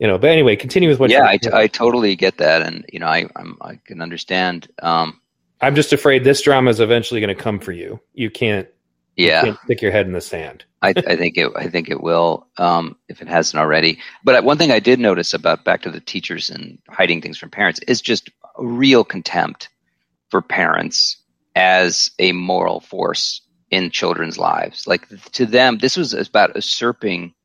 You know, but anyway, continue with what. Yeah, I, t- I totally get that, and you know, I I'm, i can understand. Um, I'm just afraid this drama is eventually going to come for you. You can't. Yeah. You can't stick your head in the sand. I, I, think it. I think it will, um, if it hasn't already. But one thing I did notice about back to the teachers and hiding things from parents is just real contempt for parents as a moral force in children's lives. Like to them, this was about usurping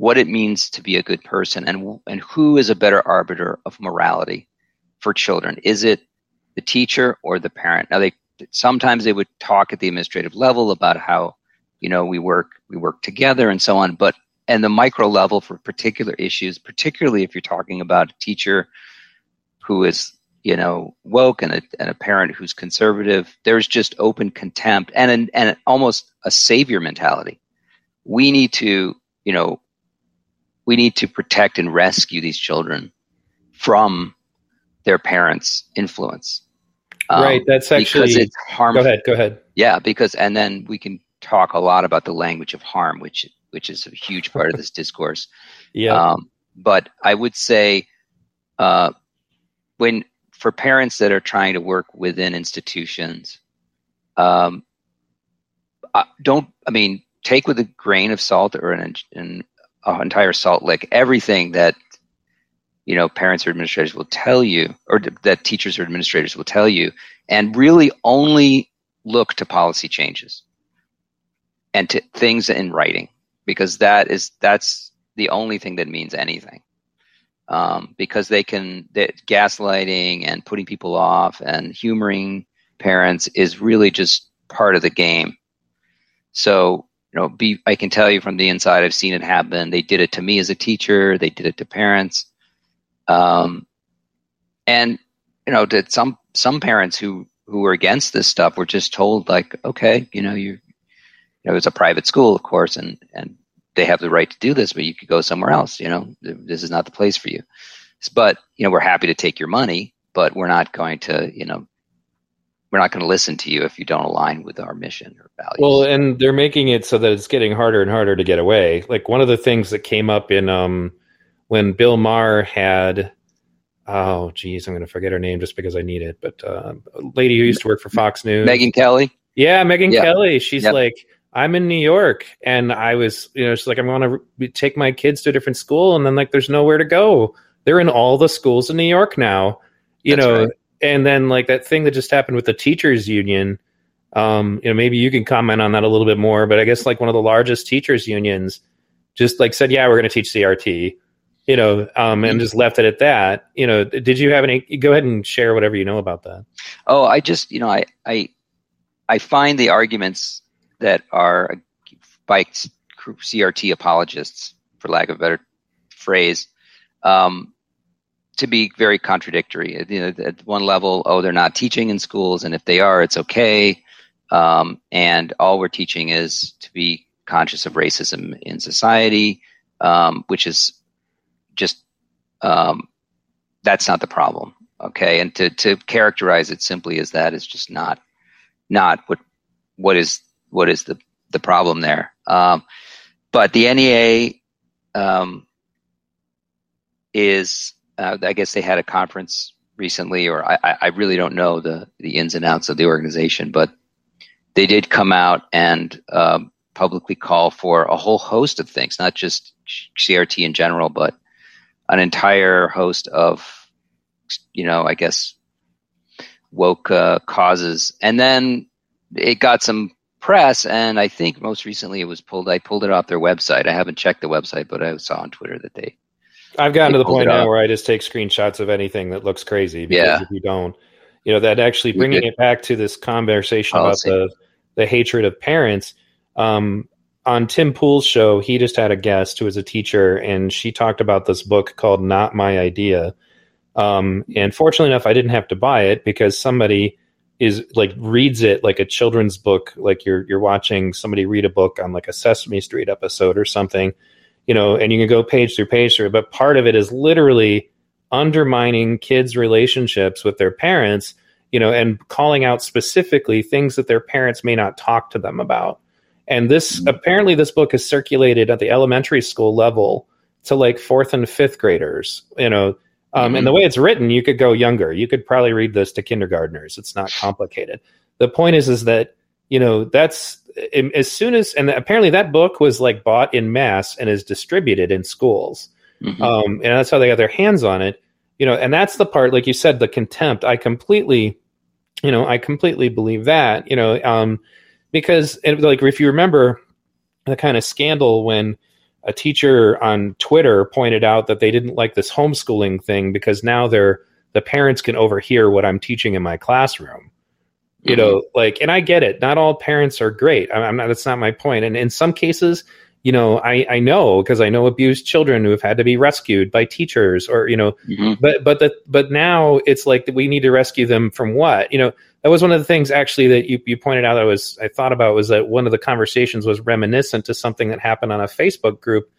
what it means to be a good person and and who is a better arbiter of morality for children. Is it the teacher or the parent. Now they sometimes they would talk at the administrative level about how you know we work we work together and so on, but and the micro level for particular issues, particularly if you're talking about a teacher who is you know woke and a, and a parent who's conservative, there's just open contempt and an, and almost a savior mentality. We need to you know we need to protect and rescue these children from their parents' influence. Um, right. That's actually because it's harmful. Go ahead. Go ahead. Yeah, because and then we can talk a lot about the language of harm, which which is a huge part of this discourse. Yeah. Um, but I would say, uh, when for parents that are trying to work within institutions, um, uh, don't I mean take with a grain of salt or an, an entire salt lick everything that you know parents or administrators will tell you or that teachers or administrators will tell you and really only look to policy changes and to things in writing because that is that's the only thing that means anything. Um, because they can that gaslighting and putting people off and humoring parents is really just part of the game. So you know be i can tell you from the inside i've seen it happen they did it to me as a teacher they did it to parents um, and you know, that some some parents who who were against this stuff were just told like, okay, you know, you you know, it's a private school, of course, and and they have the right to do this, but you could go somewhere else. You know, this is not the place for you. But you know, we're happy to take your money, but we're not going to, you know, we're not going to listen to you if you don't align with our mission or values. Well, and they're making it so that it's getting harder and harder to get away. Like one of the things that came up in um, when Bill Maher had oh geez, I'm going to forget her name just because I need it, but uh, a lady who used to work for Fox News, Megyn Kelly. Yeah, Megyn yep. Kelly. She's yep. like, I'm in New York, and I was, you know, she's like, I'm going to take my kids to a different school, and then like, there's nowhere to go. They're in all the schools in New York now, you That's know. Right. And then like that thing that just happened with the teachers union. Um, you know, maybe you can comment on that a little bit more, but I guess like one of the largest teachers unions just like said, yeah, we're going to teach CRT you know, um, and mm-hmm. just left it at that. You know, did you have any? Go ahead and share whatever you know about that. Oh, I just, you know, I, I, I find the arguments that are by CRT apologists, for lack of a better phrase, um, to be very contradictory. You know, at one level, oh, they're not teaching in schools, and if they are, it's okay. Um, and all we're teaching is to be conscious of racism in society, um, which is just um, that's not the problem. Okay, and to to characterize it simply as that is just not not what what is what is the the problem there. Um, but the NEA um, is uh, I guess they had a conference recently, or I, I really don't know the the ins and outs of the organization, but they did come out and um, publicly call for a whole host of things, not just CRT in general, but an entire host of, you know, I guess, woke uh, causes. And then it got some press, and I think most recently it was pulled. I pulled it off their website. I haven't checked the website, but I saw on Twitter that they. I've gotten to the point now where I just take screenshots of anything that looks crazy. Because yeah. if you don't, you know, that actually bringing it back to this conversation Policy. about the the hatred of parents. Um, on Tim Pool's show, he just had a guest who was a teacher, and she talked about this book called "Not My Idea." Um, and fortunately enough, I didn't have to buy it because somebody is like reads it like a children's book, like you're you're watching somebody read a book on like a Sesame Street episode or something, you know, and you can go page through page through. But part of it is literally undermining kids' relationships with their parents, you know, and calling out specifically things that their parents may not talk to them about. And this mm-hmm. apparently this book is circulated at the elementary school level to like fourth and fifth graders. You know, um, mm-hmm. and the way it's written, you could go younger. You could probably read this to kindergartners. It's not complicated. The point is, is that you know that's as soon as and apparently that book was like bought in mass and is distributed in schools, mm-hmm. um, and that's how they got their hands on it. You know, and that's the part, like you said, the contempt. I completely, you know, I completely believe that. You know, um, because it, like if you remember the kind of scandal when a teacher on Twitter pointed out that they didn't like this homeschooling thing because now they're the parents can overhear what I'm teaching in my classroom. You mm-hmm. know, like, and I get it. Not all parents are great. I'm not. That's not my point. And in some cases, you know, I I know because I know abused children who have had to be rescued by teachers, or you know, mm-hmm. but but the but now it's like we need to rescue them from what? You know, that was one of the things actually that you, you pointed out that I was I thought about was that one of the conversations was reminiscent to something that happened on a Facebook group,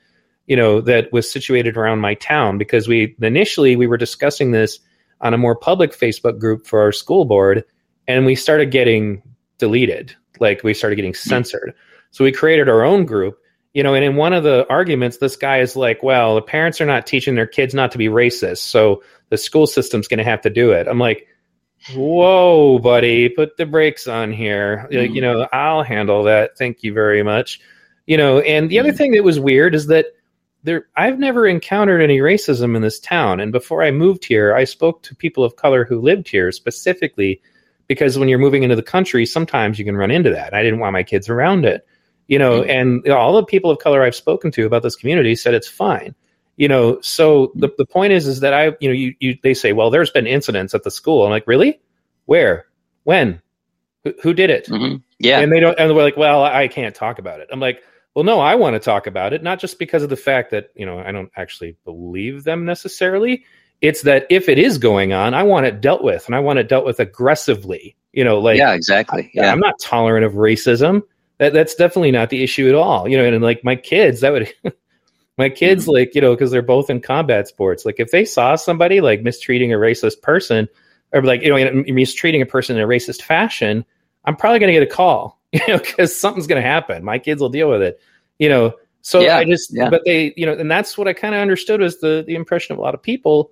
you know, that was situated around my town because we initially we were discussing this on a more public Facebook group for our school board and we started getting deleted, like we started getting hmm. censored. So we created our own group, you know, and in one of the arguments this guy is like, well, the parents are not teaching their kids not to be racist, so the school system's going to have to do it. I'm like, whoa, buddy, put the brakes on here. Mm. You know, I'll handle that. Thank you very much. You know, and the mm. other thing that was weird is that there I've never encountered any racism in this town. And before I moved here, I spoke to people of color who lived here specifically because when you're moving into the country, sometimes you can run into that. I didn't want my kids around it. You know, mm. and all the people of color I've spoken to about this community said it's fine you know so the, the point is is that i you know you, you they say well there's been incidents at the school i'm like really where when who, who did it mm-hmm. yeah and they don't and we're like well i can't talk about it i'm like well no i want to talk about it not just because of the fact that you know i don't actually believe them necessarily it's that if it is going on i want it dealt with and i want it dealt with aggressively you know like yeah exactly. Yeah. I'm not tolerant of racism. That, that's definitely not the issue at all you know and, and like my kids that would my kids mm-hmm. like you know because they're both in combat sports like if they saw somebody like mistreating a racist person or like you know mistreating a person in a racist fashion i'm probably going to get a call you know because something's going to happen. My kids will deal with it you know. So yeah, i just yeah. but they you know and that's what i kind of understood was the the impression of a lot of people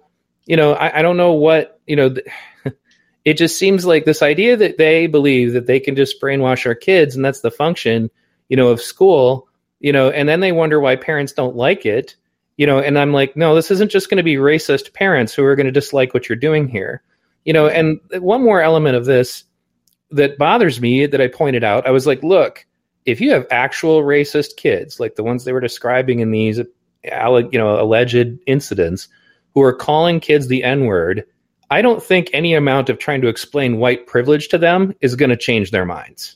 you know i, I don't know what you know it just seems like this idea that they believe that they can just brainwash our kids and that's the function you know of school you know, and then they wonder why parents don't like it, you know, and I'm like, no, this isn't just going to be racist parents who are going to dislike what you're doing here, you know, and one more element of this that bothers me that I pointed out, I was like, look, if you have actual racist kids, like the ones they were describing in these, uh, you know, alleged incidents, who are calling kids the N word, I don't think any amount of trying to explain white privilege to them is going to change their minds.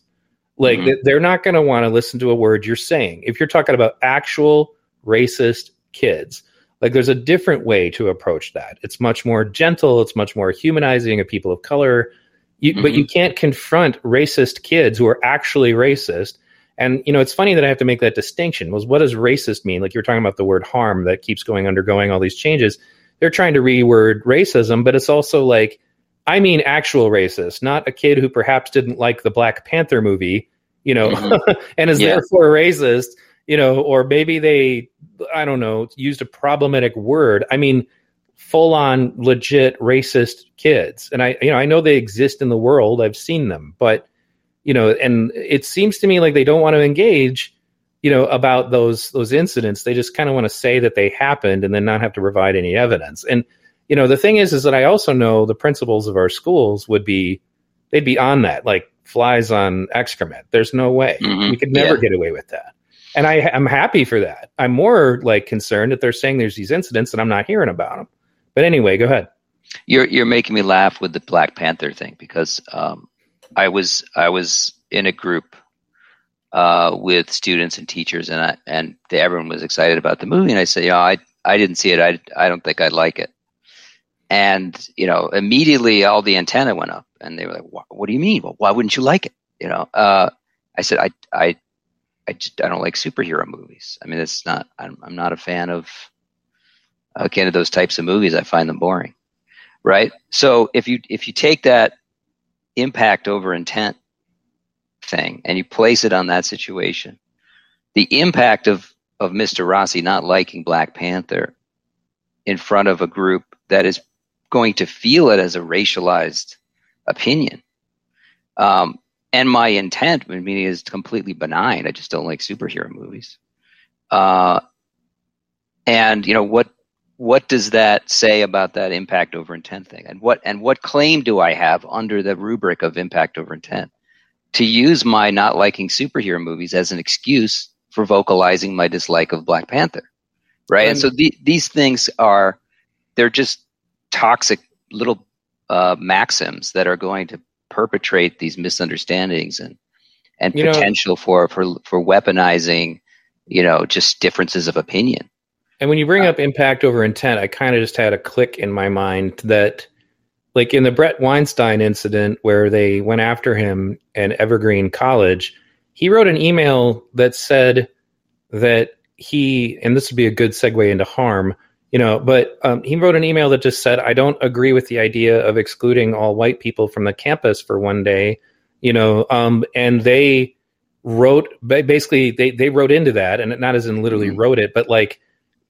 Like mm-hmm. they're not going to want to listen to a word you're saying. If you're talking about actual racist kids, like there's a different way to approach that. It's much more gentle, it's much more humanizing of people of color. You, mm-hmm. But you can't confront racist kids who are actually racist. And you know, it's funny that I have to make that distinction. Was what does racist mean? Like you're talking about the word harm that keeps going undergoing all these changes. They're trying to reword racism, but it's also like I mean actual racist, not a kid who perhaps didn't like the Black Panther movie, you know, mm-hmm. and is yeah. therefore racist, you know, or maybe they, I don't know, used a problematic word. I mean, full on legit racist kids. And I, you know, I know they exist in the world. I've seen them, but you know, and it seems to me like they don't want to engage, you know, about those those incidents. They just kind of want to say that they happened and then not have to provide any evidence. And you know, the thing is, is that I also know the principals of our schools would be, they'd be on that, like flies on excrement. There's no way Mhm. we could never Yeah. get away with that. And I, I'm happy for that. I'm more like concerned that they're saying there's these incidents and I'm not hearing about them. But anyway, go ahead. You're you're making me laugh with the Black Panther thing because um, I was I was in a group uh, with students and teachers and I, and everyone was excited about the movie and I said, you know, I I didn't see it. I I don't think I'd like it. And you know, immediately all the antenna went up and they were like, "Wha- "What do you mean? Well, why wouldn't you like it?" You know, uh, I said, "I I I just I don't like superhero movies. I mean, it's not. I'm I'm not a fan of again of those types of movies. I find them boring." right so if you if you take that impact over intent thing and you place it on that situation. The impact of of mr rossi not liking black panther in front of a group that is going to feel it as a racialized opinion um, and my intent I mean, is completely benign. I just don't like superhero movies. Uh, and you know what what does that say about that impact over intent thing? And what and what claim do i have under the rubric of impact over intent to use my not liking superhero movies as an excuse for vocalizing my dislike of black panther right? And, And- so the, these things are they're just toxic little uh, maxims that are going to perpetrate these misunderstandings and and You know- potential for for for weaponizing you know just differences of opinion. And when you Uh, bring up impact over intent, I kind of just had a click in my mind that, like in the Bret Weinstein incident where they went after him at Evergreen College, he wrote an email that said that he, and this would be a good segue into harm, you know, but um, he wrote an email that just said, I don't agree with the idea of excluding all white people from the campus for one day, you know, um, and they wrote basically they, they wrote into that and not as in literally Mhm. wrote it, but like,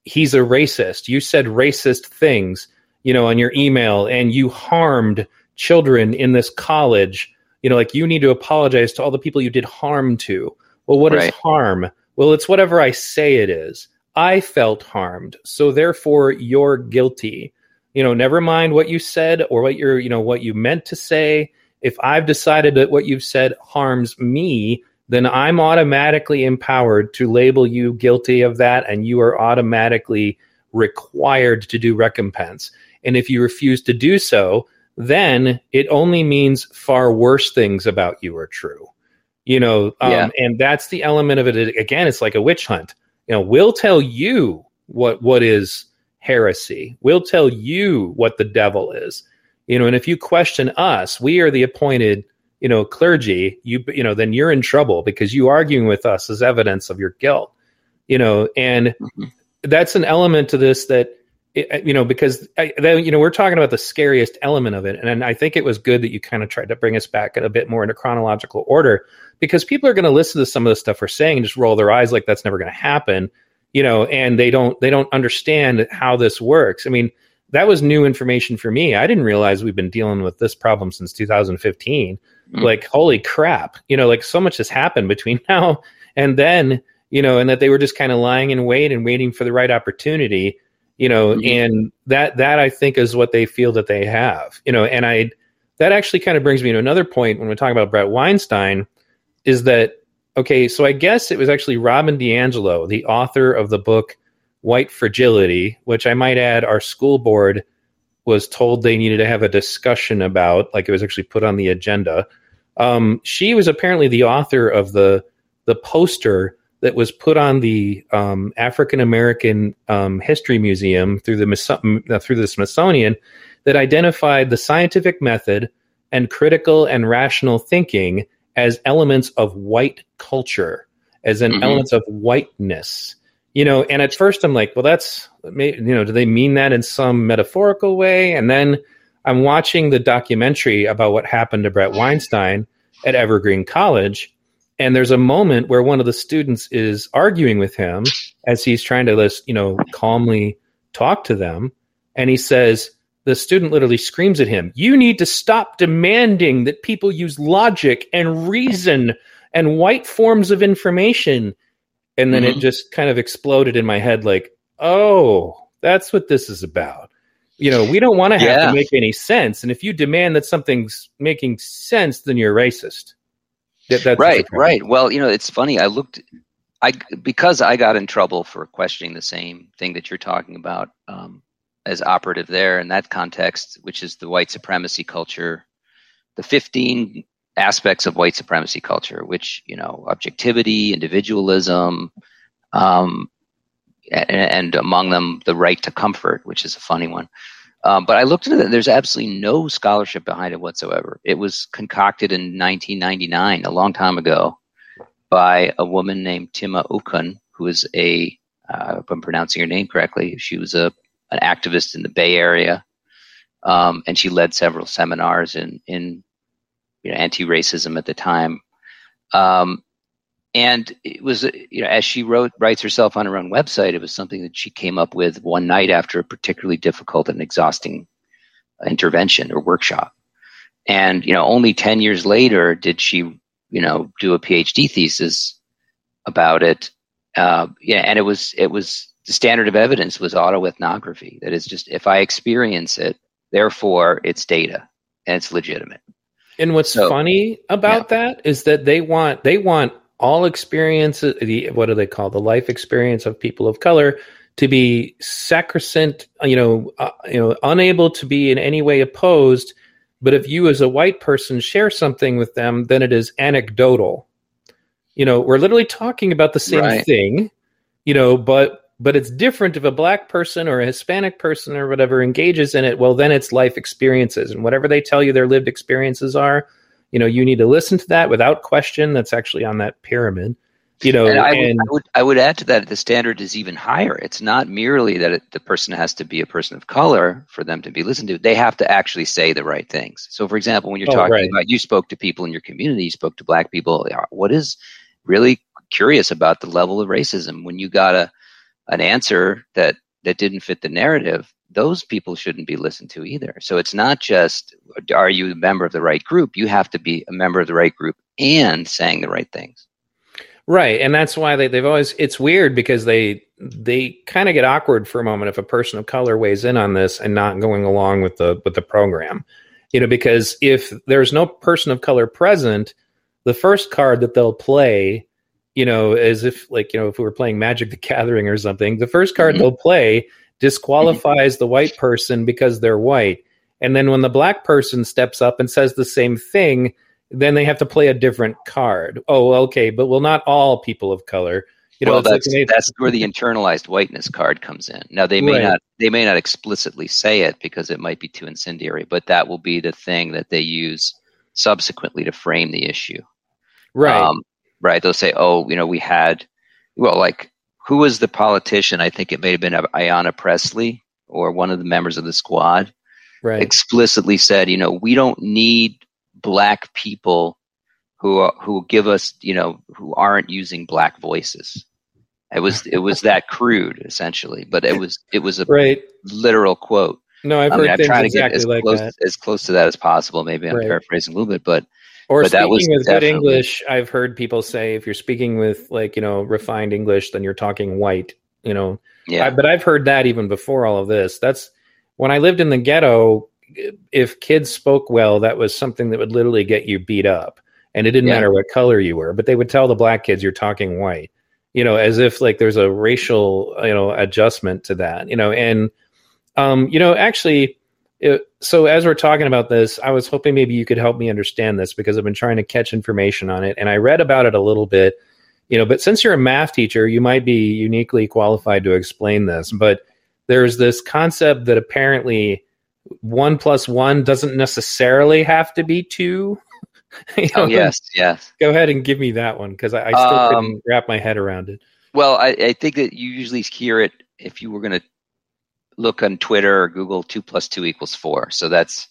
he's a racist. You said racist things, you know, on your email and you harmed children in this college. You know, like you need to apologize to all the people you did harm to. Well, what is Right. harm? Well, it's whatever I say it is. I felt harmed. So therefore you're guilty. You know, never mind what you said or what you're, you know, what you meant to say. If I've decided that what you've said harms me, then I'm automatically empowered to label you guilty of that, and you are automatically required to do recompense. And if you refuse to do so, then it only means far worse things about you are true. You know, um, Yeah. and that's the element of it. Again, it's like a witch hunt. You know, we'll tell you what what is heresy. We'll tell you what the devil is. You know, and if you question us, we are the appointed you know clergy you you know then you're in trouble because you arguing with us is evidence of your guilt you know and Mhm. that's an element to this that it, you know because I, then, you know we're talking about the scariest element of it. And i think it was good that you kind of tried to bring us back a bit more into chronological order because people are going to listen to some of the stuff we're saying and just roll their eyes like that's never going to happen you know and they don't they don't understand how this works. I mean that was new information for me. I didn't realize we've been dealing with this problem since 2015 Mm. like holy crap you know like so much has happened between now and then you know and that they were just kind of lying in wait and waiting for the right opportunity you know Mhm. and that that i think is what they feel that they have you know and i that actually kind of brings me to another point when we talk about bret weinstein is that okay so i guess it was actually robin diangelo the author of the book white fragility which i might add our school board was told they needed to have a discussion about like it was actually put on the agenda um, she was apparently the author of the the poster that was put on the um, African American um, History Museum through the uh, through the Smithsonian that identified the scientific method and critical and rational thinking as elements of white culture, as in Mhm. elements of whiteness. You know, and at first I'm like, well, that's you know, do they mean that in some metaphorical way? And then I'm watching the documentary about what happened to Bret Weinstein at Evergreen College. And there's a moment where one of the students is arguing with him as he's trying to, just, you know, calmly talk to them. And he says, the student literally screams at him, You need to stop demanding that people use logic and reason and white forms of information. And then mm-hmm. it just kind of exploded in my head like, Oh, that's what this is about. You know, we don't want to have yeah. to make any sense. And if you demand that something's making sense, then you're racist. That, right, right. Well, you know, it's funny. I looked, I because I got in trouble for questioning the same thing that you're talking about. Um, as operative there in that context, which is the white supremacy culture, the 15 aspects of white supremacy culture, which, you know, objectivity, individualism, um, and, and, among them, the right to comfort, which is a funny one. Um, but I looked into it, there's absolutely no scholarship behind it whatsoever. It was concocted in 1999, a long time ago, by a woman named Tema Okun, who is a, uh, if I'm pronouncing her name correctly, she was a an activist in the Bay Area, um, and she led several seminars in in you know, anti-racism at the time. Um, and it was, you know, as she wrote writes herself on her own website, it was something that she came up with one night after a particularly difficult and exhausting intervention or workshop. And you know, only ten years later did she, you know, do a PhD thesis about it. Uh, yeah, and it was it was the standard of evidence was autoethnography. That is just if I experience it, therefore it's data and it's legitimate. And what's so, funny about yeah. that is that they want they want all experiences the what do they call the life experience of people of color to be sacrosanct, you know, uh, you know, unable to be in any way opposed. But if you, as a white person, share something with them, then it is anecdotal. You know, we're literally talking about the same right. thing, you know, but but it's different if a black person or a Hispanic person or whatever engages in it. Well, then it's life experiences, and whatever they tell you their lived experiences are, you know, you need to listen to that without question. That's actually on that pyramid. You know, and I, and, would, I, would, I would add to that the standard is even higher. It's not merely that it, the person has to be a person of color for them to be listened to. They have to actually say the right things. So, for example, when you're oh, talking right. about you spoke to people in your community, you spoke to black people. Uh, what is really curious about the level of racism when you got a an answer that that didn't fit the narrative, those people shouldn't be listened to either. So it's not just are you a member of the right group? You have to be a member of the right group and saying the right things. Right, and that's why they, they've always. It's weird because they they kind of get awkward for a moment if a person of color weighs in on this and not going along with the with the program. You know, because if there's no person of color present, the first card that they'll play you know, as if like, you know, if we were playing Magic the Gathering or something, the first card mm-hmm. they'll play disqualifies the white person because they're white. And then when the black person steps up and says the same thing, then they have to play a different card. Oh, okay, but well, not all people of color. You know, well, that's like that's where the internalized whiteness card comes in. Now they may right. not they may not explicitly say it because it might be too incendiary, but that will be the thing that they use subsequently to frame the issue. Right. Um, right? They'll say, oh, you know, we had, well, like, who was the politician? I think it may have been Ayanna Pressley or one of the members of the squad. Right. Explicitly said, you know, we don't need black people who who give us, you know, who aren't using black voices. It was it was that crude essentially, but it was it was a right. literal quote. No, I've I mean, heard things exactly as like close, that. as close to that as possible. Maybe I'm right. paraphrasing a little bit, but or but speaking with good English, I've heard people say if you're speaking with like you know refined English, then you're talking white. You know, yeah. I, but I've heard that even before all of this. That's when I lived in the ghetto. If kids spoke well, that was something that would literally get you beat up, and it didn't yeah. matter what color you were. But they would tell the black kids you're talking white. You know, as if like there's a racial you know adjustment to that. You know, and um, you know actually it, so as we're talking about this, I was hoping maybe you could help me understand this because I've been trying to catch information on it, and I read about it a little bit. You know, but since you're a math teacher, you might be uniquely qualified to explain this. But there's this concept that apparently one plus one doesn't necessarily have to be two. you oh, know, oh yes, yes. Go ahead and give me that one because I, I, still um, couldn't wrap my head around it. Well, I, I think that you usually hear it if you were going to look on Twitter or Google, two plus two equals four. So that's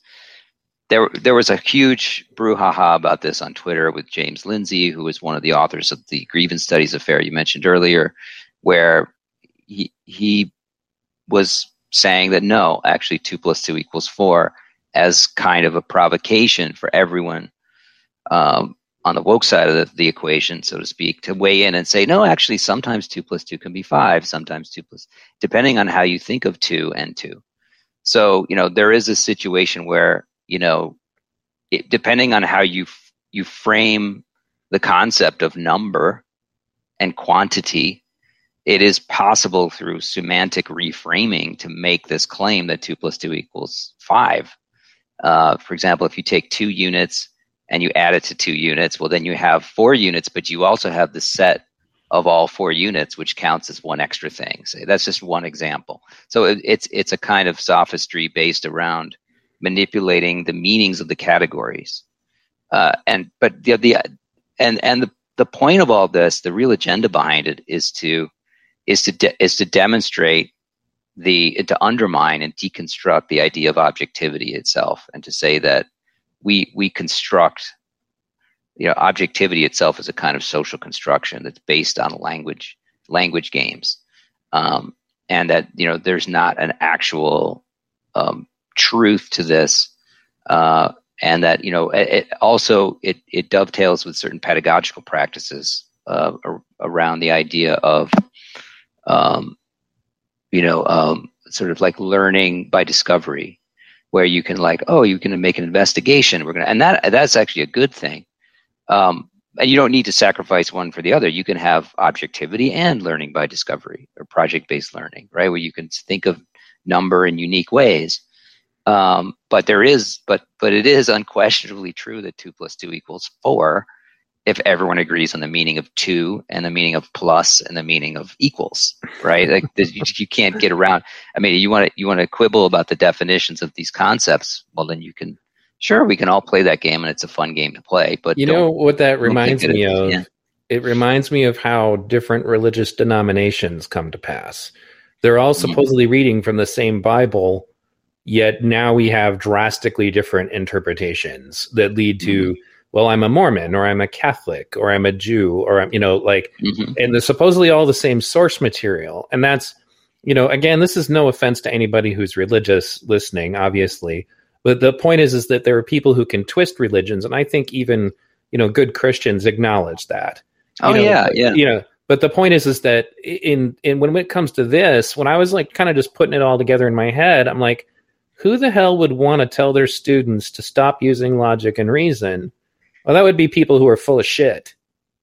there. There was a huge brouhaha about this on Twitter with James Lindsay, who was one of the authors of the grievance studies affair you mentioned earlier, where he he was saying that no, actually two plus two equals four as kind of a provocation for everyone um, on the woke side of the, the, equation, so to speak, to weigh in and say, no, actually, sometimes two plus two can be five, sometimes two plus, depending on how you think of two and two. So, you know, there is a situation where, you know, it, depending on how you you frame the concept of number and quantity, it is possible through semantic reframing to make this claim that two plus two equals five. Uh, for example, if you take two units and you add it to two units, well, then you have four units, but you also have the set of all four units, which counts as one extra thing. So that's just one example. So it, it's it's a kind of sophistry based around manipulating the meanings of the categories. Uh, and but the the and and the the point of all this, the real agenda behind it, is to is to de- is to demonstrate the to undermine and deconstruct the idea of objectivity itself, and to say that we we construct you know objectivity itself is a kind of social construction that's based on language language games. Um, and that you know there's not an actual um, truth to this uh, and that you know it, it, also it, it dovetails with certain pedagogical practices uh, around the idea of um, you know um, sort of like learning by discovery where you can like oh you can make an investigation we're gonna and that that's actually a good thing um, and you don't need to sacrifice one for the other. You can have objectivity and learning by discovery or project based learning, right? Where you can think of number in unique ways. Um, but there is, but but it is unquestionably true that two plus two equals four, if everyone agrees on the meaning of two and the meaning of plus and the meaning of equals, right? Like you, you can't get around. I mean, you want to you want to quibble about the definitions of these concepts. Well, then you can sure we can all play that game and it's a fun game to play but you know what that reminds me of yeah. it reminds me of how different religious denominations come to pass they're all mm-hmm. supposedly mm-hmm. reading from the same bible yet now we have drastically different interpretations that lead to mm-hmm. Well i'm a mormon or i'm a catholic or i'm a jew or i'm you know like mm-hmm. and they're supposedly all the same source material and that's you know again this is no offense to anybody who's religious listening obviously but the point is, is that there are people who can twist religions, and I think even you know good Christians acknowledge that. You oh know, yeah, yeah. You know, but the point is, is that in in when it comes to this, when I was like kind of just putting it all together in my head, I'm like, who the hell would want to tell their students to stop using logic and reason? Well, that would be people who are full of shit.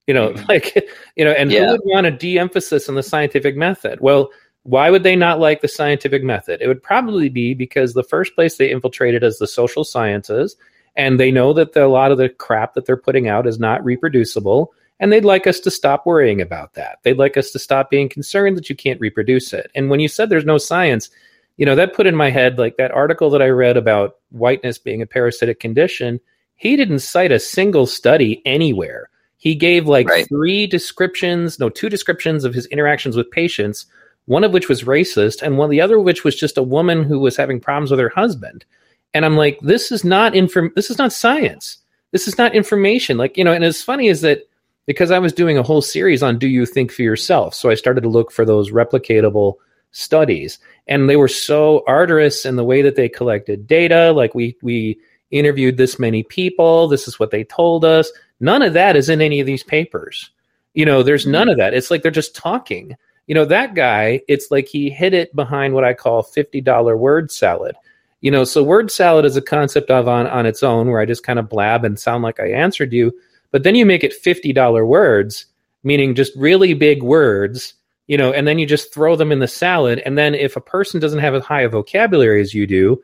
You know, mm-hmm. like you know, and yeah. who would want to de-emphasis on the scientific method? Well, why would they not like the scientific method? It would probably be because the first place they infiltrated is the social sciences, and they know that the, a lot of the crap that they're putting out is not reproducible, and they'd like us to stop worrying about that. They'd like us to stop being concerned that you can't reproduce it. And when you said there's no science, you know, that put in my head like that article that I read about whiteness being a parasitic condition. He didn't cite a single study anywhere. He gave like right. three descriptions, no, two descriptions of his interactions with patients one of which was racist, and one the other of which was just a woman who was having problems with her husband. And I'm like, this is not inform this is not science. This is not information. Like, you know, and as funny is that because I was doing a whole series on do you think for yourself. So I started to look for those replicatable studies. And they were so arduous in the way that they collected data. Like we we interviewed this many people. This is what they told us. None of that is in any of these papers. You know, there's mm-hmm. none of that. It's like they're just talking you know that guy it's like he hid it behind what i call $50 word salad you know so word salad is a concept of on on its own where i just kind of blab and sound like i answered you but then you make it $50 words meaning just really big words you know and then you just throw them in the salad and then if a person doesn't have as high a vocabulary as you do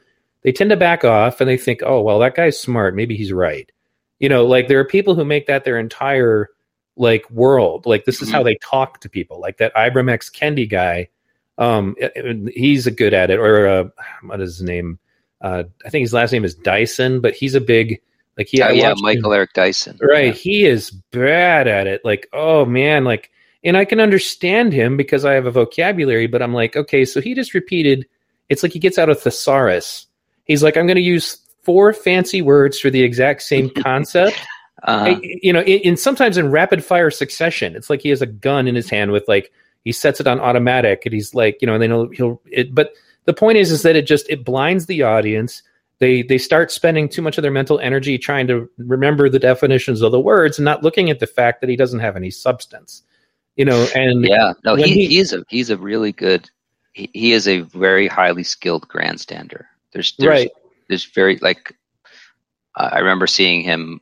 they tend to back off and they think oh well that guy's smart maybe he's right you know like there are people who make that their entire like world. Like this is mm-hmm. how they talk to people. Like that Ibram X Kendi guy, um, he's a good at it. Or uh, what is his name? Uh, I think his last name is Dyson, but he's a big like he. Oh, yeah, Michael him. Eric Dyson. Right, yeah. he is bad at it. Like oh man, like and I can understand him because I have a vocabulary. But I'm like, okay, so he just repeated. It's like he gets out of thesaurus. He's like, I'm going to use four fancy words for the exact same concept. Uh, you know, in, in, sometimes in rapid fire succession, it's like he has a gun in his hand with like he sets it on automatic, and he's like, you know, and then he'll, he'll it, but the point is is that it just it blinds the audience. They they start spending too much of their mental energy trying to remember the definitions of the words and not looking at the fact that he doesn't have any substance you know and yeah. No he, he, he's a he's a really good he, he is a very highly skilled grandstander there's, there's right. there's very like i remember seeing him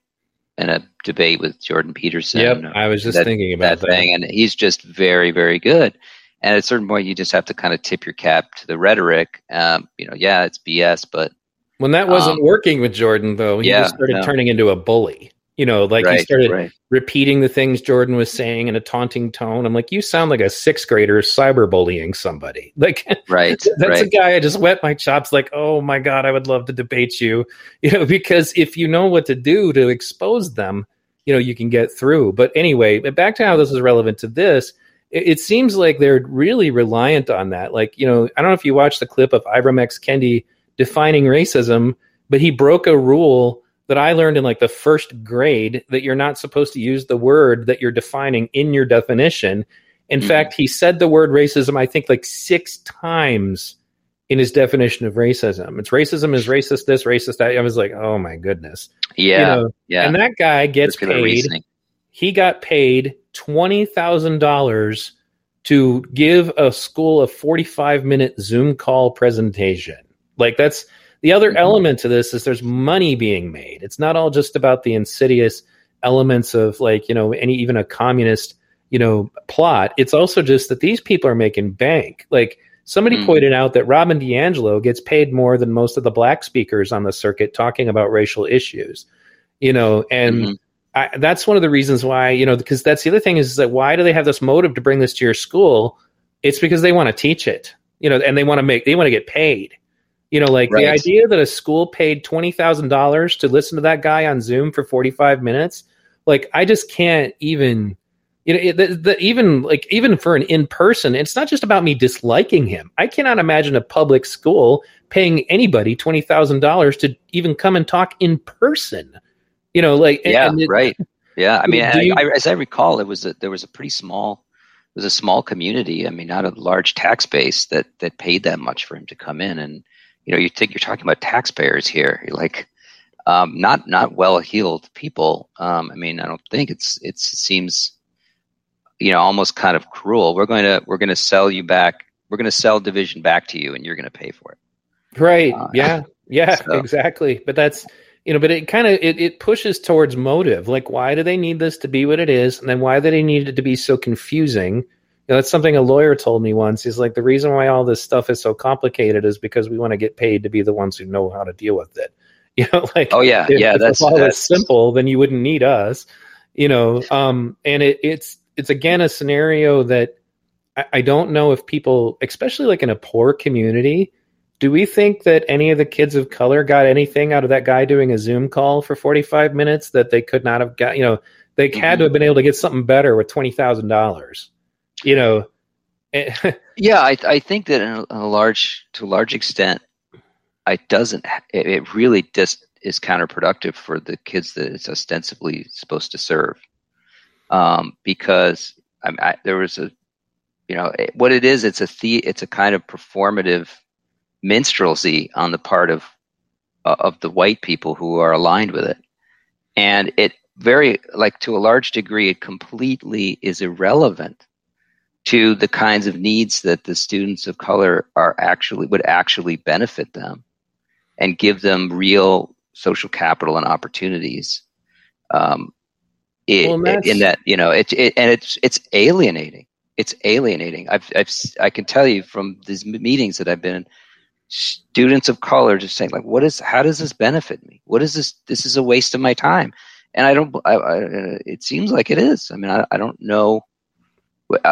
in a debate with jordan peterson. Yep i was just that, thinking about that, that. thing and he's just very very good. And at a certain point you just have to kind of tip your cap to the rhetoric. Um, you know yeah it's bs but when that wasn't um, working with Jordan, though, he yeah, just started no. turning into a bully. You know, like right, he started right. repeating the things Jordan was saying in a taunting tone. I'm like, you sound like a sixth grader cyberbullying somebody. Like, right, that's right. a guy I just wet my chops. Like, oh my god, I would love to debate you. You know, because if you know what to do to expose them, you know, you can get through. But anyway, back to how this is relevant to this. It, it seems like they're really reliant on that. Like, you know, I don't know if you watched the clip of Ibram X Kendi defining racism, but he broke a rule that I learned in like the first grade that you're not supposed to use the word that you're defining in your definition. In Mhm. fact, he said the word racism, I think, like six times in his definition of racism. It's racism is racist this, racist that. I was like, oh my goodness. yeah You know, yeah And that guy gets paid reasoning. he got paid twenty thousand dollars to give a school a forty-five minute Zoom call presentation. Like that's the other Mhm. element to this is there's money being made. It's not all just about the insidious elements of like you know any even a communist you know plot. It's also just that these people are making bank. Like somebody Mm. pointed out that Robin DiAngelo gets paid more than most of the black speakers on the circuit talking about racial issues. You know, and Mhm. I, that's one of the reasons why you know because that's the other thing is, is that why do they have this motive to bring this to your school it's because they want to teach it you know and they want to make they want to get paid you know like the idea that a school paid $20000 to listen to that guy on zoom for 45 minutes like i just can't even you know it, the, the, even like even for an in-person it's not just about me disliking him. I cannot imagine a public school paying anybody $20000 to even come and talk in person. You know like yeah it- right. Yeah i mean I, you- I, as i recall it was a, there was a pretty small it was a small community i mean not a large tax base that that paid that much for him to come in and you know you think you're talking about taxpayers here you're like um, not not well heeled people. Um, i mean i don't think it's it's it seems you know almost kind of cruel. We're going to we're going to sell you back we're going to sell division back to you and you're going to pay for it. Right. Uh, yeah. Yeah so- exactly. But that's you know but it kind of it, it pushes towards motive. Like why do they need this to be what it is? And then why do they need it to be so confusing know, that's something a lawyer told me once. He's like the reason why all this stuff is so complicated is because we want to get paid to be the ones who know how to deal with it. You know like oh yeah. if, yeah if that's all that's simple then you wouldn't need us you know um and it, it's it's again a scenario that I, I don't know if people especially like in a poor community do we think that any of the kids of color got anything out of that guy doing a zoom call for 45 minutes that they could not have got you know they had to have been able to get something better with $20000 you know Eh, Yeah, I, I think that in a, large to a large extent, it doesn't. It, it really just is counterproductive for the kids that it's ostensibly supposed to serve, um, because I, I, there was a, you know, it, what it is. It's a the, It's a kind of performative minstrelsy on the part of uh, of the white people who are aligned with it, and it very like to a large degree, it completely is irrelevant to the kinds of needs that the students of color are actually would actually benefit them and give them real social capital and opportunities um, it, Well, in that you know it, it and it's it's alienating. It's alienating. I've, I've i can tell you from these meetings that i've been in students of color just saying like what is how does this benefit me? What is this this is a waste of my time. And i don't I, I, it seems like it is. I mean i, I don't know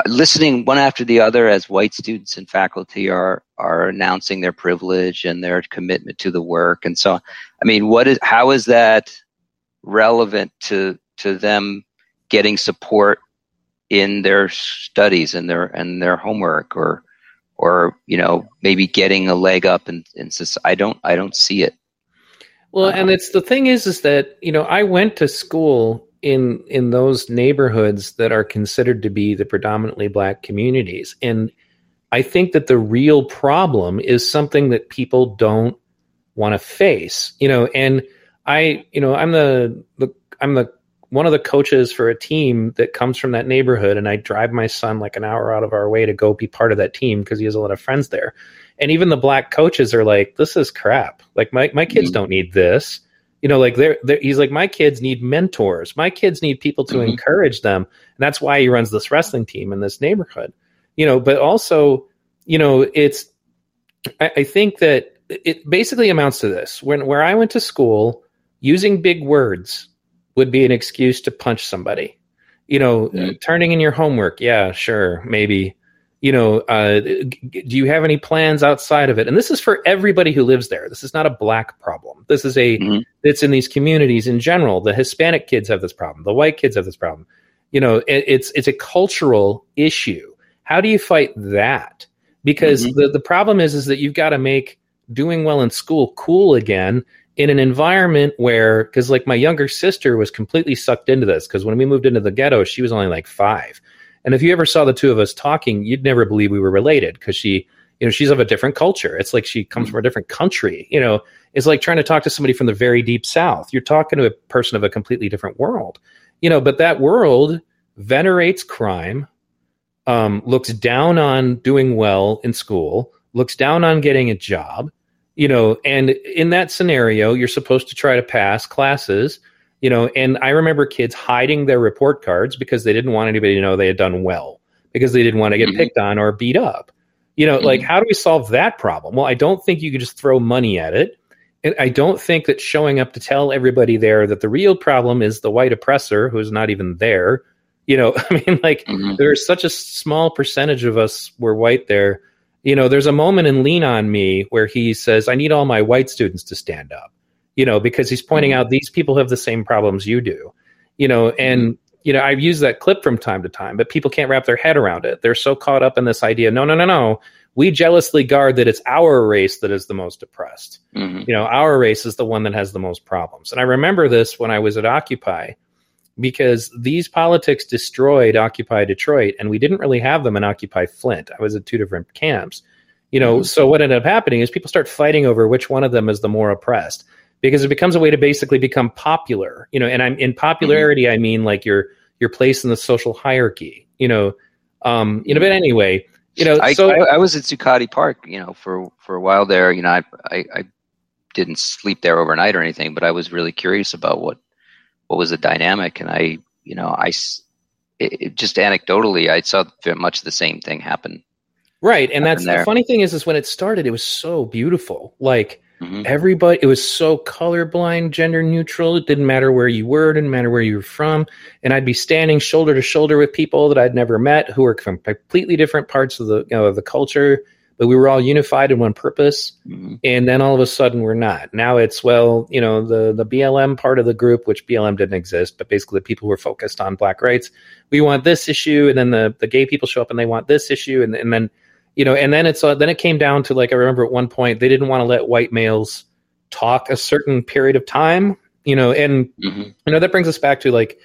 listening one after the other as white students and faculty are are announcing their privilege and their commitment to the work and so i mean what is how is that relevant to to them getting support in their studies and their and their homework or or you know maybe getting a leg up in, in society i don't i don't see it Well, Uh-huh. and it's the thing is, is that you know I went to school in in those neighborhoods that are considered to be the predominantly black communities, and I think that the real problem is something that people don't want to face. You know, and I, you know, I'm the, the I'm the one of the coaches for a team that comes from that neighborhood and I drive my son like an hour out of our way to go be part of that team because he has a lot of friends there. And even the black coaches are like, this is crap. Like my, my kids mm-hmm. don't need this. You know, like they're, they're, he's like, my kids need mentors. My kids need people to mm-hmm. encourage them. And that's why he runs this wrestling team in this neighborhood, you know, but also, you know, it's, I, I think that it basically amounts to this. When, where I went to school, using big words would be an excuse to punch somebody. You know, mm-hmm. turning in your homework, yeah, sure, maybe. You know, uh, do you have any plans outside of it? And this is for everybody who lives there. This is not a black problem. This is a mm-hmm. it's in these communities in general. The Hispanic kids have this problem. The white kids have this problem. You know, it, it's it's a cultural issue. How do you fight that? Because mm-hmm. the the problem is is that you've got to make doing well in school cool again in an environment where because like my younger sister was completely sucked into this because when we moved into the ghetto she was only like five and if you ever saw the two of us talking you'd never believe we were related because she you know she's of a different culture. It's like she comes from a different country you know. It's like trying to talk to somebody from the very deep south. You're talking to a person of a completely different world you know but that world venerates crime um, looks down on doing well in school looks down on getting a job you know. And in that scenario you're supposed to try to pass classes you know and i remember kids hiding their report cards because they didn't want anybody to know they had done well because they didn't want to get mm-hmm. picked on or beat up you know mm-hmm. like how do we solve that problem well i don't think you could just throw money at it and i don't think that showing up to tell everybody there that the real problem is the white oppressor who's not even there you know i mean like mm-hmm. there's such a small percentage of us were white there you know, there's a moment in Lean on Me where he says, I need all my white students to stand up, you know, because he's pointing mm-hmm. out these people have the same problems you do, you know, and, you know, I've used that clip from time to time, but people can't wrap their head around it. They're so caught up in this idea no, no, no, no. We jealously guard that it's our race that is the most oppressed. Mm-hmm. You know, our race is the one that has the most problems. And I remember this when I was at Occupy because these politics destroyed Occupy Detroit, and we didn't really have them in Occupy Flint. I was at two different camps. You know, mm-hmm. so what ended up happening is people start fighting over which one of them is the more oppressed because it becomes a way to basically become popular. You know, and I'm in popularity, mm-hmm. I mean like your your place in the social hierarchy. You know, um, you know. But anyway, you know, I, so I, I was at Zuccotti Park, you know, for for a while there. You know, I, I I didn't sleep there overnight or anything, but I was really curious about what what was the dynamic and i you know i it, it just anecdotally i saw much the same thing happen right and that's there. the funny thing is is when it started it was so beautiful like mm-hmm. everybody it was so colorblind gender neutral it didn't matter where you were it didn't matter where you were from and i'd be standing shoulder to shoulder with people that i'd never met who were from completely different parts of the you know of the culture but we were all unified in one purpose. Mm-hmm. And then all of a sudden we're not. Now it's, well, you know, the, the BLM part of the group, which BLM didn't exist, but basically the people who are focused on black rights, we want this issue. And then the, the gay people show up and they want this issue. And, and then, you know, and then it's, uh, then it came down to like, I remember at one point, they didn't want to let white males talk a certain period of time, you know, and, mm-hmm. you know, that brings us back to like,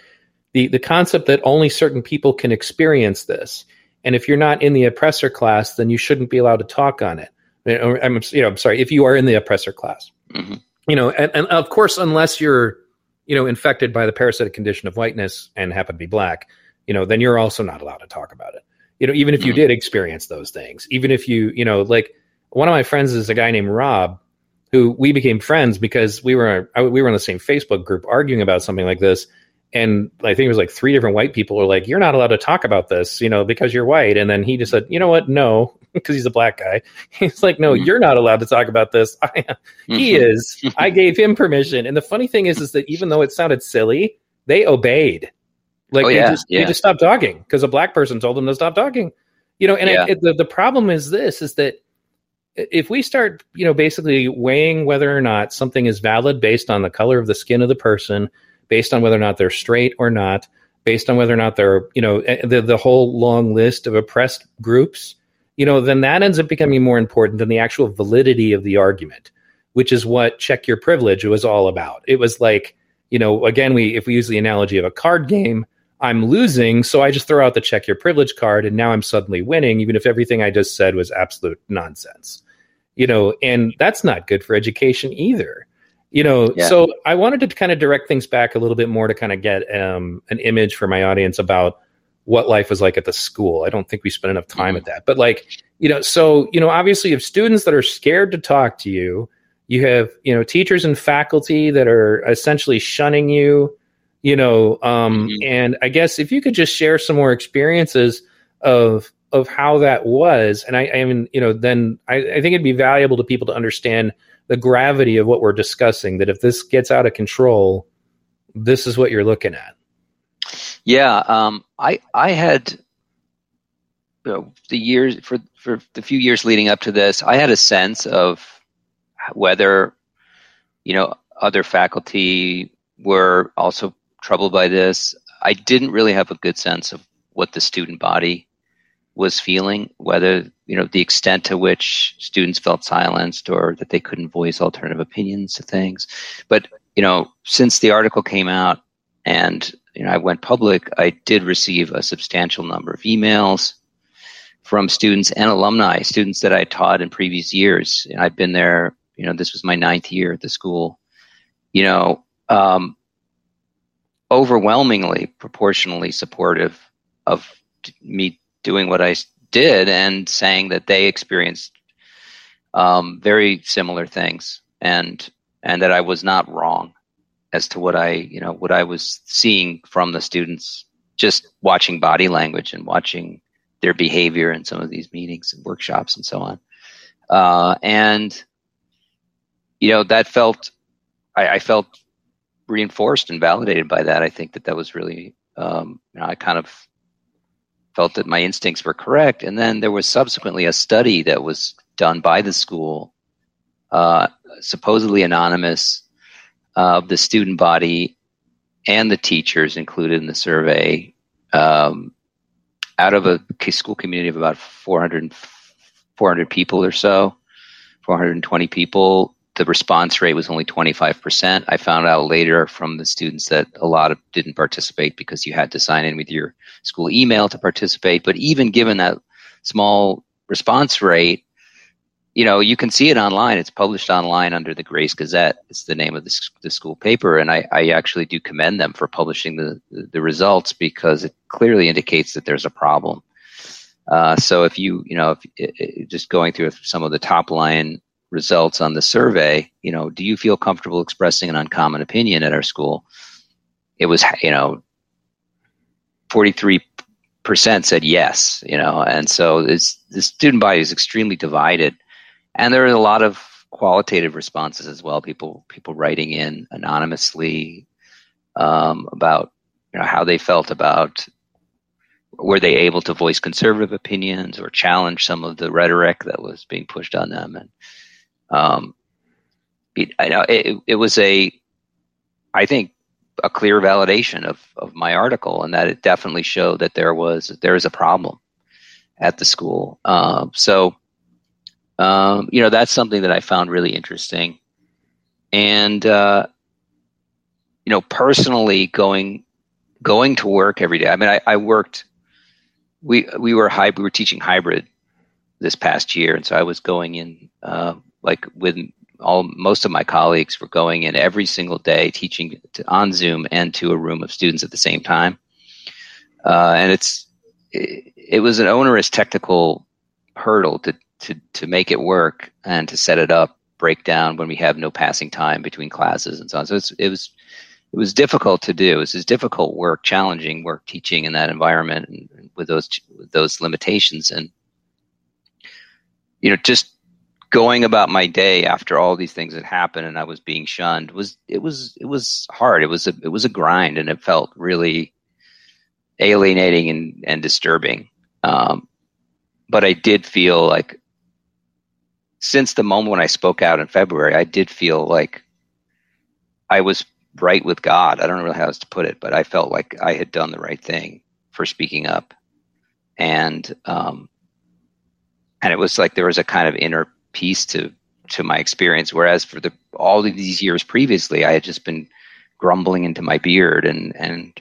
the, the concept that only certain people can experience this and if you're not in the oppressor class, then you shouldn't be allowed to talk on it. I'm, you know, I'm sorry, if you are in the oppressor class, mm-hmm. you know, and, and of course, unless you're, you know, infected by the parasitic condition of whiteness and happen to be black, you know, then you're also not allowed to talk about it. You know, even if you mm-hmm. did experience those things, even if you, you know, like one of my friends is a guy named Rob, who we became friends because we were we were in the same Facebook group arguing about something like this, and I think it was like three different white people were like, "You're not allowed to talk about this, you know, because you're white." And then he just said, "You know what? No," because he's a black guy. He's like, "No, mm-hmm. you're not allowed to talk about this." I, mm-hmm. He is. I gave him permission. And the funny thing is, is that even though it sounded silly, they obeyed. Like oh, they, just, yeah. they just stopped talking because a black person told them to stop talking. You know, and yeah. it, the the problem is this: is that if we start, you know, basically weighing whether or not something is valid based on the color of the skin of the person based on whether or not they're straight or not, based on whether or not they're, you know, eh, the, the whole long list of oppressed groups, you know, then that ends up becoming more important than the actual validity of the argument, which is what check your privilege was all about. It was like, you know, again, we if we use the analogy of a card game, I'm losing, so I just throw out the check your privilege card, and now I'm suddenly winning, even if everything I just said was absolute nonsense. You know, and that's not good for education either. You know, yeah. so I wanted to kind of direct things back a little bit more to kind of get um, an image for my audience about what life was like at the school. I don't think we spent enough time mm-hmm. at that, but like, you know, so you know, obviously, you have students that are scared to talk to you. You have you know teachers and faculty that are essentially shunning you you know um, mm-hmm. and i guess if you could just share some more experiences of of how that was and i, I mean you know then I, I think it'd be valuable to people to understand the gravity of what we're discussing that if this gets out of control this is what you're looking at yeah um, i i had you know, the years for for the few years leading up to this i had a sense of whether you know other faculty were also troubled by this. I didn't really have a good sense of what the student body was feeling, whether you know the extent to which students felt silenced or that they couldn't voice alternative opinions to things. But you know, since the article came out and you know I went public, I did receive a substantial number of emails from students and alumni, students that I taught in previous years. I've been there. You know, this was my ninth year at the school. You know, um, overwhelmingly proportionally supportive of me doing what I did and saying that they experienced um, very similar things and and that I was not wrong as to what I you know what I was seeing from the students just watching body language and watching their behavior in some of these meetings and workshops and so on. Uh, and you know that felt I, I felt reinforced and validated by that. I think that that was really, um, you know, I kind of felt that my instincts were correct. And then there was subsequently a study that was done by the school, uh, supposedly anonymous, uh, of the student body and the teachers included in the survey. Um, out of a school community of about 400, 400 people or so, 420 people, the response rate was only 25%. I found out later from the students that a lot of didn't participate because you had to sign in with your school email to participate. But even given that small response rate, you know, you can see it online. It's published online under the Grace Gazette. It's the name of the, the school paper. And I, I actually do commend them for publishing the, the results because it clearly indicates that there's a problem. Uh, so if you, you know, if, just going through some of the top line results on the survey, you know, do you feel comfortable expressing an uncommon opinion at our school? It was, you know, 43% said yes, you know, and so this, the student body is extremely divided. And there are a lot of qualitative responses as well. People, people writing in anonymously um, about, you know, how they felt about were they able to voice conservative opinions or challenge some of the rhetoric that was being pushed on them and um, it, I know it, it was a, I think, a clear validation of, of my article, and that it definitely showed that there was there is a problem at the school. Um, so, um, you know, that's something that I found really interesting, and uh, you know, personally going going to work every day. I mean, I, I worked. We we were hybrid. We were teaching hybrid this past year, and so I was going in uh, like with all most of my colleagues were going in every single day teaching to, on Zoom and to a room of students at the same time. Uh, and it's it, it, was an onerous technical hurdle to, to to make it work and to set it up, break down when we have no passing time between classes and so on. So it was it was difficult to do. It was difficult work, challenging work, teaching in that environment and with those with those limitations. And you know, just going about my day after all these things had happened and I was being shunned was it was it was hard. It was a it was a grind and it felt really alienating and, and disturbing. Um, but I did feel like since the moment when I spoke out in February, I did feel like I was right with God. I don't know how else to put it, but I felt like I had done the right thing for speaking up. And um, and it was like there was a kind of inner peace to to my experience. Whereas for the all of these years previously, I had just been grumbling into my beard and and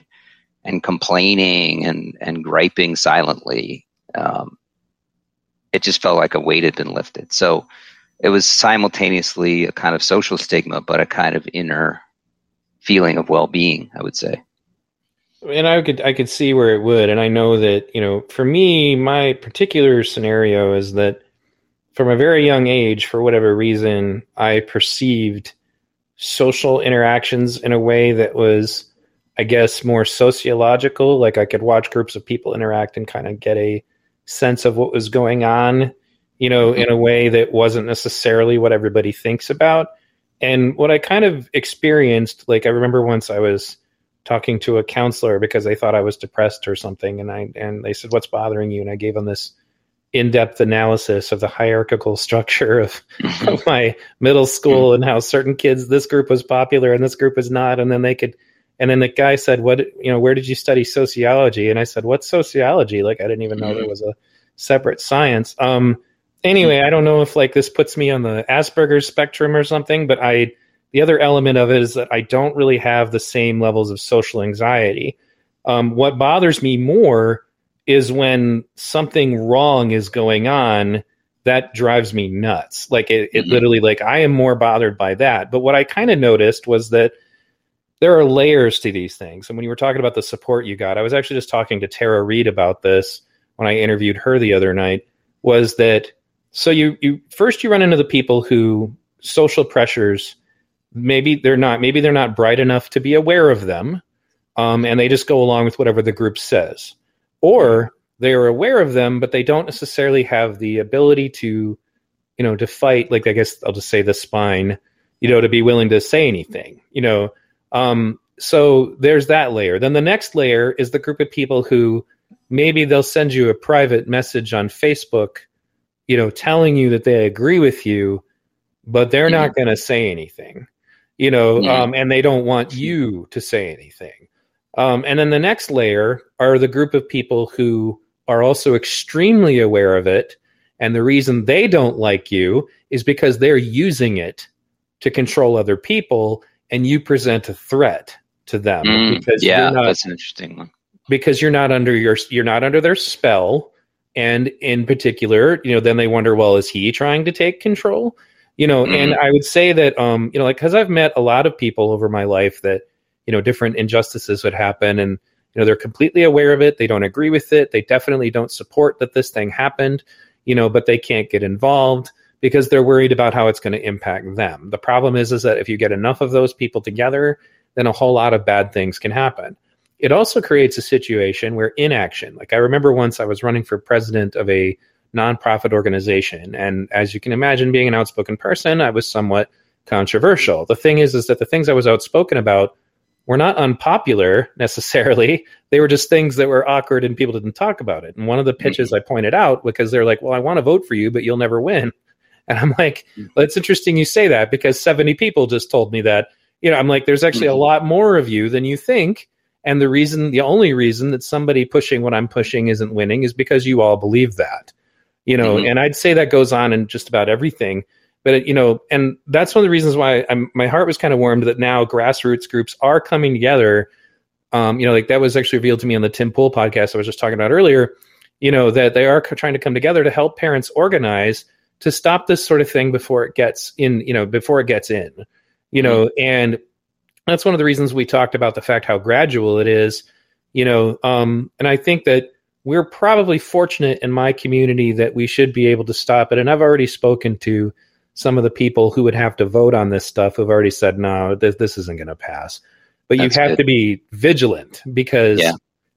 and complaining and and griping silently. Um, it just felt like a weight had been lifted. So it was simultaneously a kind of social stigma, but a kind of inner feeling of well-being. I would say. And I could I could see where it would, and I know that you know for me, my particular scenario is that from a very young age, for whatever reason, I perceived social interactions in a way that was, I guess, more sociological. Like I could watch groups of people interact and kind of get a sense of what was going on, you know, in a way that wasn't necessarily what everybody thinks about. And what I kind of experienced, like I remember once I was talking to a counselor because they thought I was depressed or something, and I and they said, "What's bothering you?" And I gave them this in-depth analysis of the hierarchical structure of, mm-hmm. of my middle school and how certain kids this group was popular and this group was not and then they could and then the guy said what you know where did you study sociology? And i said what's sociology? Like i didn't even know there mm-hmm. was a separate science. Um anyway i don't know if like this puts me on the asperger's spectrum or something but i the other element of it is that i don't really have the same levels of social anxiety. Um, what bothers me more is when something wrong is going on that drives me nuts. Like it, it mm-hmm. literally like i am more bothered by that. But what i kind of noticed was that there are layers to these things. And when you were talking about the support you got i was actually just talking to tara Reed about this when i interviewed her the other night was that so you you first you run into the people who social pressures maybe they're not maybe they're not bright enough to be aware of them um, and they just go along with whatever the group says or they are aware of them, but they don't necessarily have the ability to, you know, to fight. Like I guess I'll just say the spine, you know, to be willing to say anything, you know. Um, so there's that layer. Then the next layer is the group of people who maybe they'll send you a private message on Facebook, you know, telling you that they agree with you, but they're not going to say anything, you know, yeah. um, and they don't want you to say anything. Um, and then the next layer are the group of people who are also extremely aware of it. And the reason they don't like you is because they're using it to control other people and you present a threat to them. Mm, because yeah, not, that's an interesting one. Because you're not under your you're not under their spell. And in particular, you know, then they wonder, well, is he trying to take control? You know, mm. and I would say that um, you know, like because I've met a lot of people over my life that you know different injustices would happen and you know they're completely aware of it. They don't agree with it. They definitely don't support that this thing happened you know but they can't get involved because they're worried about how it's going to impact them. The problem is is that if you get enough of those people together then a whole lot of bad things can happen. It also creates a situation where inaction like i remember once i was running for president of a nonprofit organization and as you can imagine being an outspoken person i was somewhat controversial. The thing is is that the things i was outspoken about were not unpopular necessarily. They were just things that were awkward and people didn't talk about it. And one of the pitches mm-hmm. I pointed out because they're like, "Well, I want to vote for you, but you'll never win." And I'm like, mm-hmm. "Well, it's interesting you say that because 70 people just told me that." You know, I'm like, "There's actually mm-hmm. a lot more of you than you think." And the reason, the only reason that somebody pushing what I'm pushing isn't winning is because you all believe that. You know, mm-hmm. and I'd say that goes on in just about everything but it, you know, and that's one of the reasons why I'm, my heart was kind of warmed that now grassroots groups are coming together. Um, you know, like that was actually revealed to me on the Tim Pool podcast I was just talking about earlier. You know that they are trying to come together to help parents organize to stop this sort of thing before it gets in. You know, before it gets in. You know, mm-hmm. and that's one of the reasons we talked about the fact how gradual it is. You know, um, and I think that we're probably fortunate in my community that we should be able to stop it. And I've already spoken to some of the people who would have to vote on this stuff have already said, no, this, this isn't going to pass. But That's you have good. to be vigilant because yeah.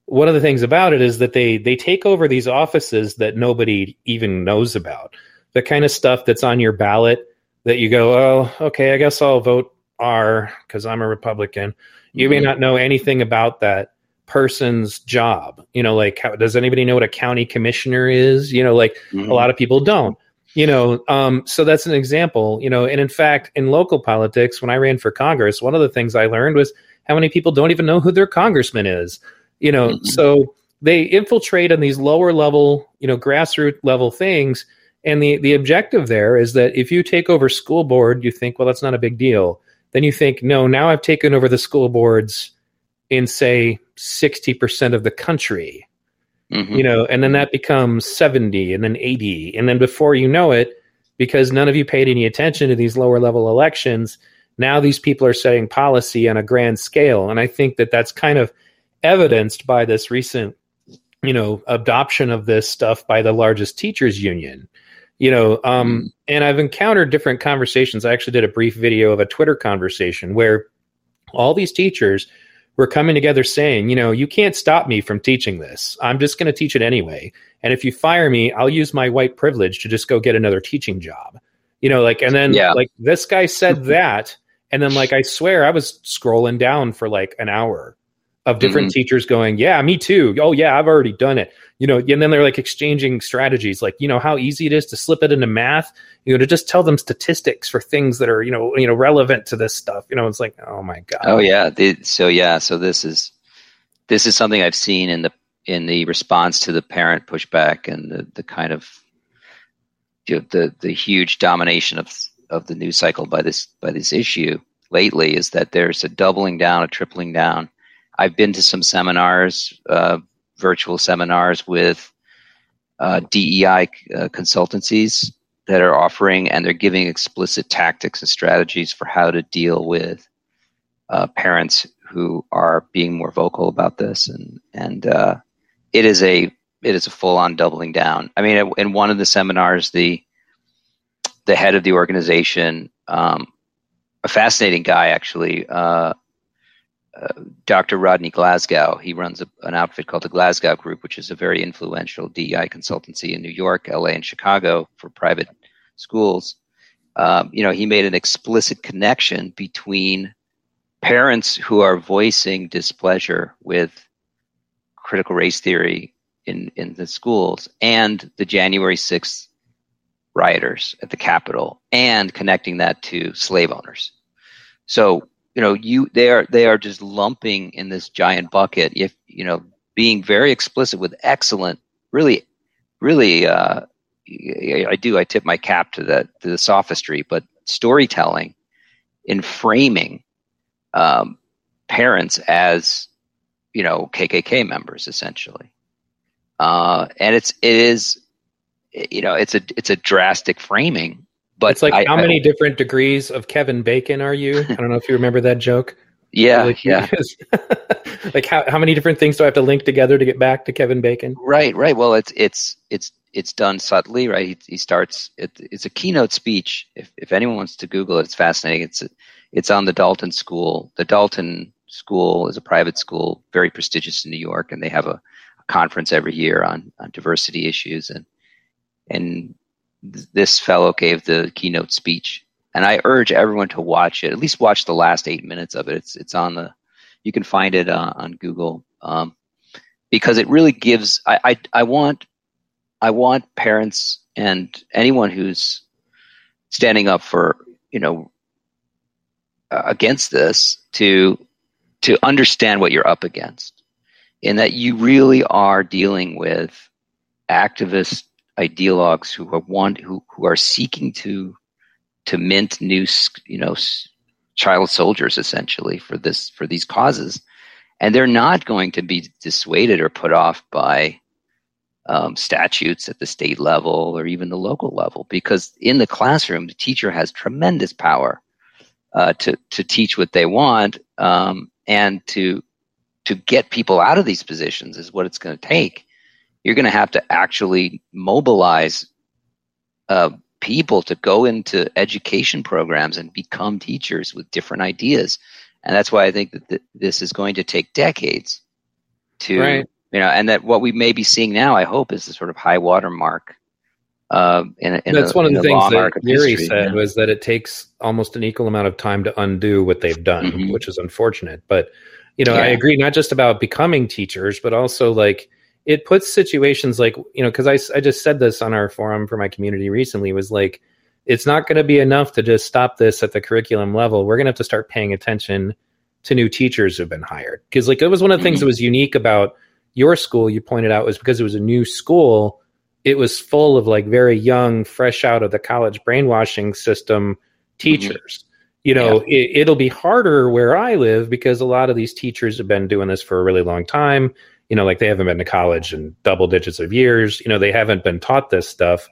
one of the things about it is that they they take over these offices that nobody even knows about. The kind of stuff that's on your ballot that you go, oh, okay, I guess I'll vote R because I'm a Republican. You mm-hmm. may not know anything about that person's job. You know, like how, does anybody know what a county commissioner is? You know, like mm-hmm. a lot of people don't you know um, so that's an example you know and in fact in local politics when i ran for congress one of the things i learned was how many people don't even know who their congressman is. You know mm-hmm. so they infiltrate on these lower level you know grassroots level things and the the objective there is that if you take over school board you think well that's not a big deal. Then you think no now i've taken over the school board's in say 60% of the country Mhm. you know and then that becomes 70 and then 80 and then before you know it because none of you paid any attention to these lower level elections now these people are setting policy on a grand scale. And i think that that's kind of evidenced by this recent you know adoption of this stuff by the largest teachers union. You know um, and i've encountered different conversations. I actually did a brief video of a twitter conversation where all these teachers were coming together saying, you know, you can't stop me from teaching this. I'm just going to teach it anyway. And if you fire me, I'll use my white privilege to just go get another teaching job. You know, like, and then Yeah. like this guy said that. And then, like, I swear I was scrolling down for like an hour of different mm-hmm. teachers going, yeah, me too. Oh, yeah, I've already done it. You know, and then they're like exchanging strategies, like, you know, how easy it is to slip it into math, you know, to just tell them statistics for things that are, you know, you know, relevant to this stuff. You know, it's like, oh my God. Oh yeah. So yeah. So this is this is something I've seen in the in the response to the parent pushback and the, the kind of you know, the the huge domination of of the news cycle by this by this issue lately is that there's a doubling down, a tripling down. I've been to some seminars, uh, virtual seminars with uh, DEI uh, consultancies that are offering, and they're giving explicit tactics and strategies for how to deal with uh, parents who are being more vocal about this, and and uh, it is a it is a full on doubling down. I mean, in one of the seminars, the the head of the organization, um, a fascinating guy actually, Dr. Rodney Glasgow. He runs a, an outfit called the Glasgow Group, which is a very influential DEI consultancy in New York, LA, and Chicago for private schools. Um, you know, he made an explicit connection between parents who are voicing displeasure with critical race theory in, in the schools and the January 6th rioters at the Capitol and connecting that to slave owners. So, you know, you they are they are just lumping in this giant bucket if you know being very explicit with excellent really really uh I do I tip my cap to that to the sophistry but storytelling in framing um, parents as you know KKK members essentially, uh, and it's it is you know it's a it's a drastic framing. But it's like I, how I- many different degrees of Kevin Bacon are you? I don't know if you remember that joke. yeah like, yeah. like how how many different things do I have to link together to get back to Kevin Bacon? right right. Well it's it's it's it's done subtly right? He, he starts it, it's a keynote speech. If if anyone wants to Google it it's fascinating. It's it's on the Dalton School. The Dalton School is a private school very prestigious in New York and they have a, a conference every year on on diversity issues. And and th- this fellow gave the keynote speech and I urge everyone to watch it. At least watch the last eight minutes of it. It's it's on the, you can find it uh, on Google um, because it really gives. I, I I want I want parents and anyone who's standing up for you know against this to to understand what you're up against, in that you really are dealing with activist ideologues who are want who who are seeking to to mint new you know child soldiers essentially for this for these causes. And they're not going to be dissuaded or put off by um, statutes at the state level or even the local level because in the classroom the teacher has tremendous power uh, to to teach what they want um, and to to get people out of these positions is what it's going to take you're going to have to actually mobilize uh, people to go into education programs and become teachers with different ideas. And that's why I think that th- this is going to take decades to, Right. you know, and that what we may be seeing now, I hope, is the sort of high water mark. Uh, in, in That's the, one of the things that Gary history, said yeah. was that it takes almost an equal amount of time to undo what they've done, Mhm. which is unfortunate. But you know, I agree not just about becoming teachers, but also like it puts situations like you know, because I, I just said this on our forum for my community recently was like it's not going to be enough to just stop this at the curriculum level. We're going to have to start paying attention to new teachers who've been hired because like it was one of the things that was unique about your school. You pointed out was because it was a new school it was full of like very young, fresh out of the college brainwashing system teachers. Mm-hmm. You know, yeah. it, it'll be harder where I live because a lot of these teachers have been doing this for a really long time. You know, like they haven't been to college in double digits of years. You know, they haven't been taught this stuff.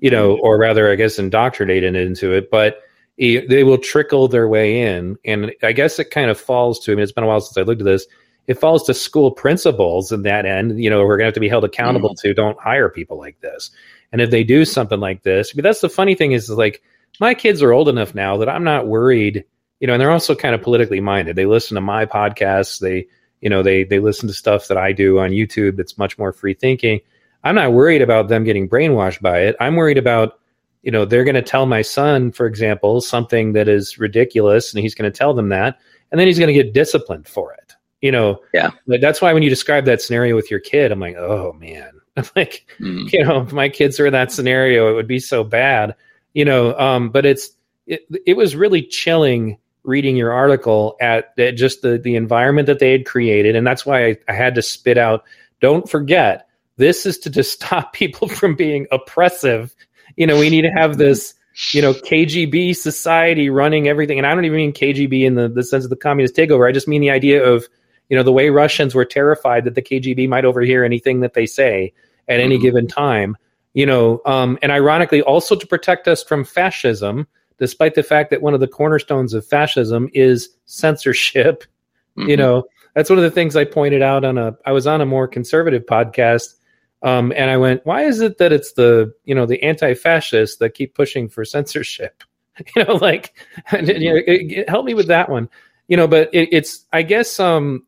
You know, or rather, I guess, indoctrinated into it. But they will trickle their way in. And I guess it kind of falls to, I mean, it's been a while since I looked at this. It falls to school principals in that end. You know, we're going to have to be held accountable mm. to don't hire people like this. And if they do something like this, but that's the funny thing is like my kids are old enough now that I'm not worried, you know, and they're also kind of politically minded. They listen to my podcasts. They, you know, they, they listen to stuff that I do on YouTube that's much more free thinking. I'm not worried about them getting brainwashed by it. I'm worried about you know they're going to tell my son for example something that is ridiculous and he's going to tell them that and then he's going to get disciplined for it you know yeah that's why when you describe that scenario with your kid i'm like oh man i'm like mm. you know if my kids are in that scenario it would be so bad you know um but it's it, it was really chilling reading your article at, at just the the environment that they had created and that's why I, I had to spit out don't forget this is to just stop people from being oppressive you know, we need to have this, you know, KGB society running everything. And I don't even mean KGB in the, the sense of the communist takeover. I just mean the idea of, you know, the way Russians were terrified that the KGB might overhear anything that they say at any mm-hmm. given time. You know, um, and ironically, also to protect us from fascism, despite the fact that one of the cornerstones of fascism is censorship. Mm-hmm. You know, that's one of the things I pointed out on a. I was on a more conservative podcast um, and I went, why is it that it's the you know the anti-fascists that keep pushing for censorship? you know, like you know, it, it, help me with that one. You know, but it, it's I guess um,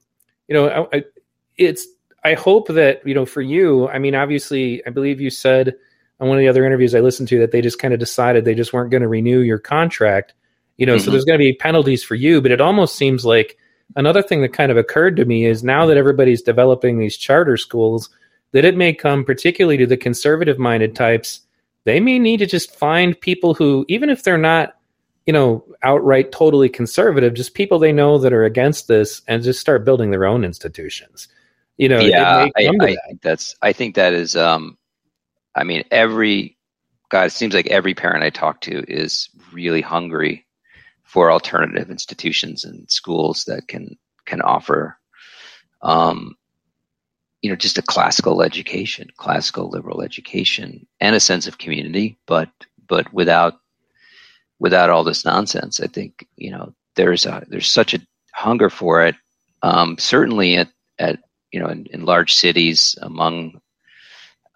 you know, I, it's I hope that you know for you. I mean, obviously, I believe you said on one of the other interviews I listened to that they just kind of decided they just weren't going to renew your contract. You know, mm-hmm. so there's going to be penalties for you, but it almost seems like another thing that kind of occurred to me is now that everybody's developing these charter schools that it may come particularly to the conservative minded types. They may need to just find people who, even if they're not, you know, outright totally conservative, just people they know that are against this and just start building their own institutions. You know, yeah, I, I that. think that's, I think that is, um, I mean, every, God, it seems like every parent I talk to is really hungry for alternative institutions and schools that can, can offer, um, you know just a classical education classical liberal education and a sense of community but but without without all this nonsense i think you know there's a there's such a hunger for it um, certainly at at you know in, in large cities among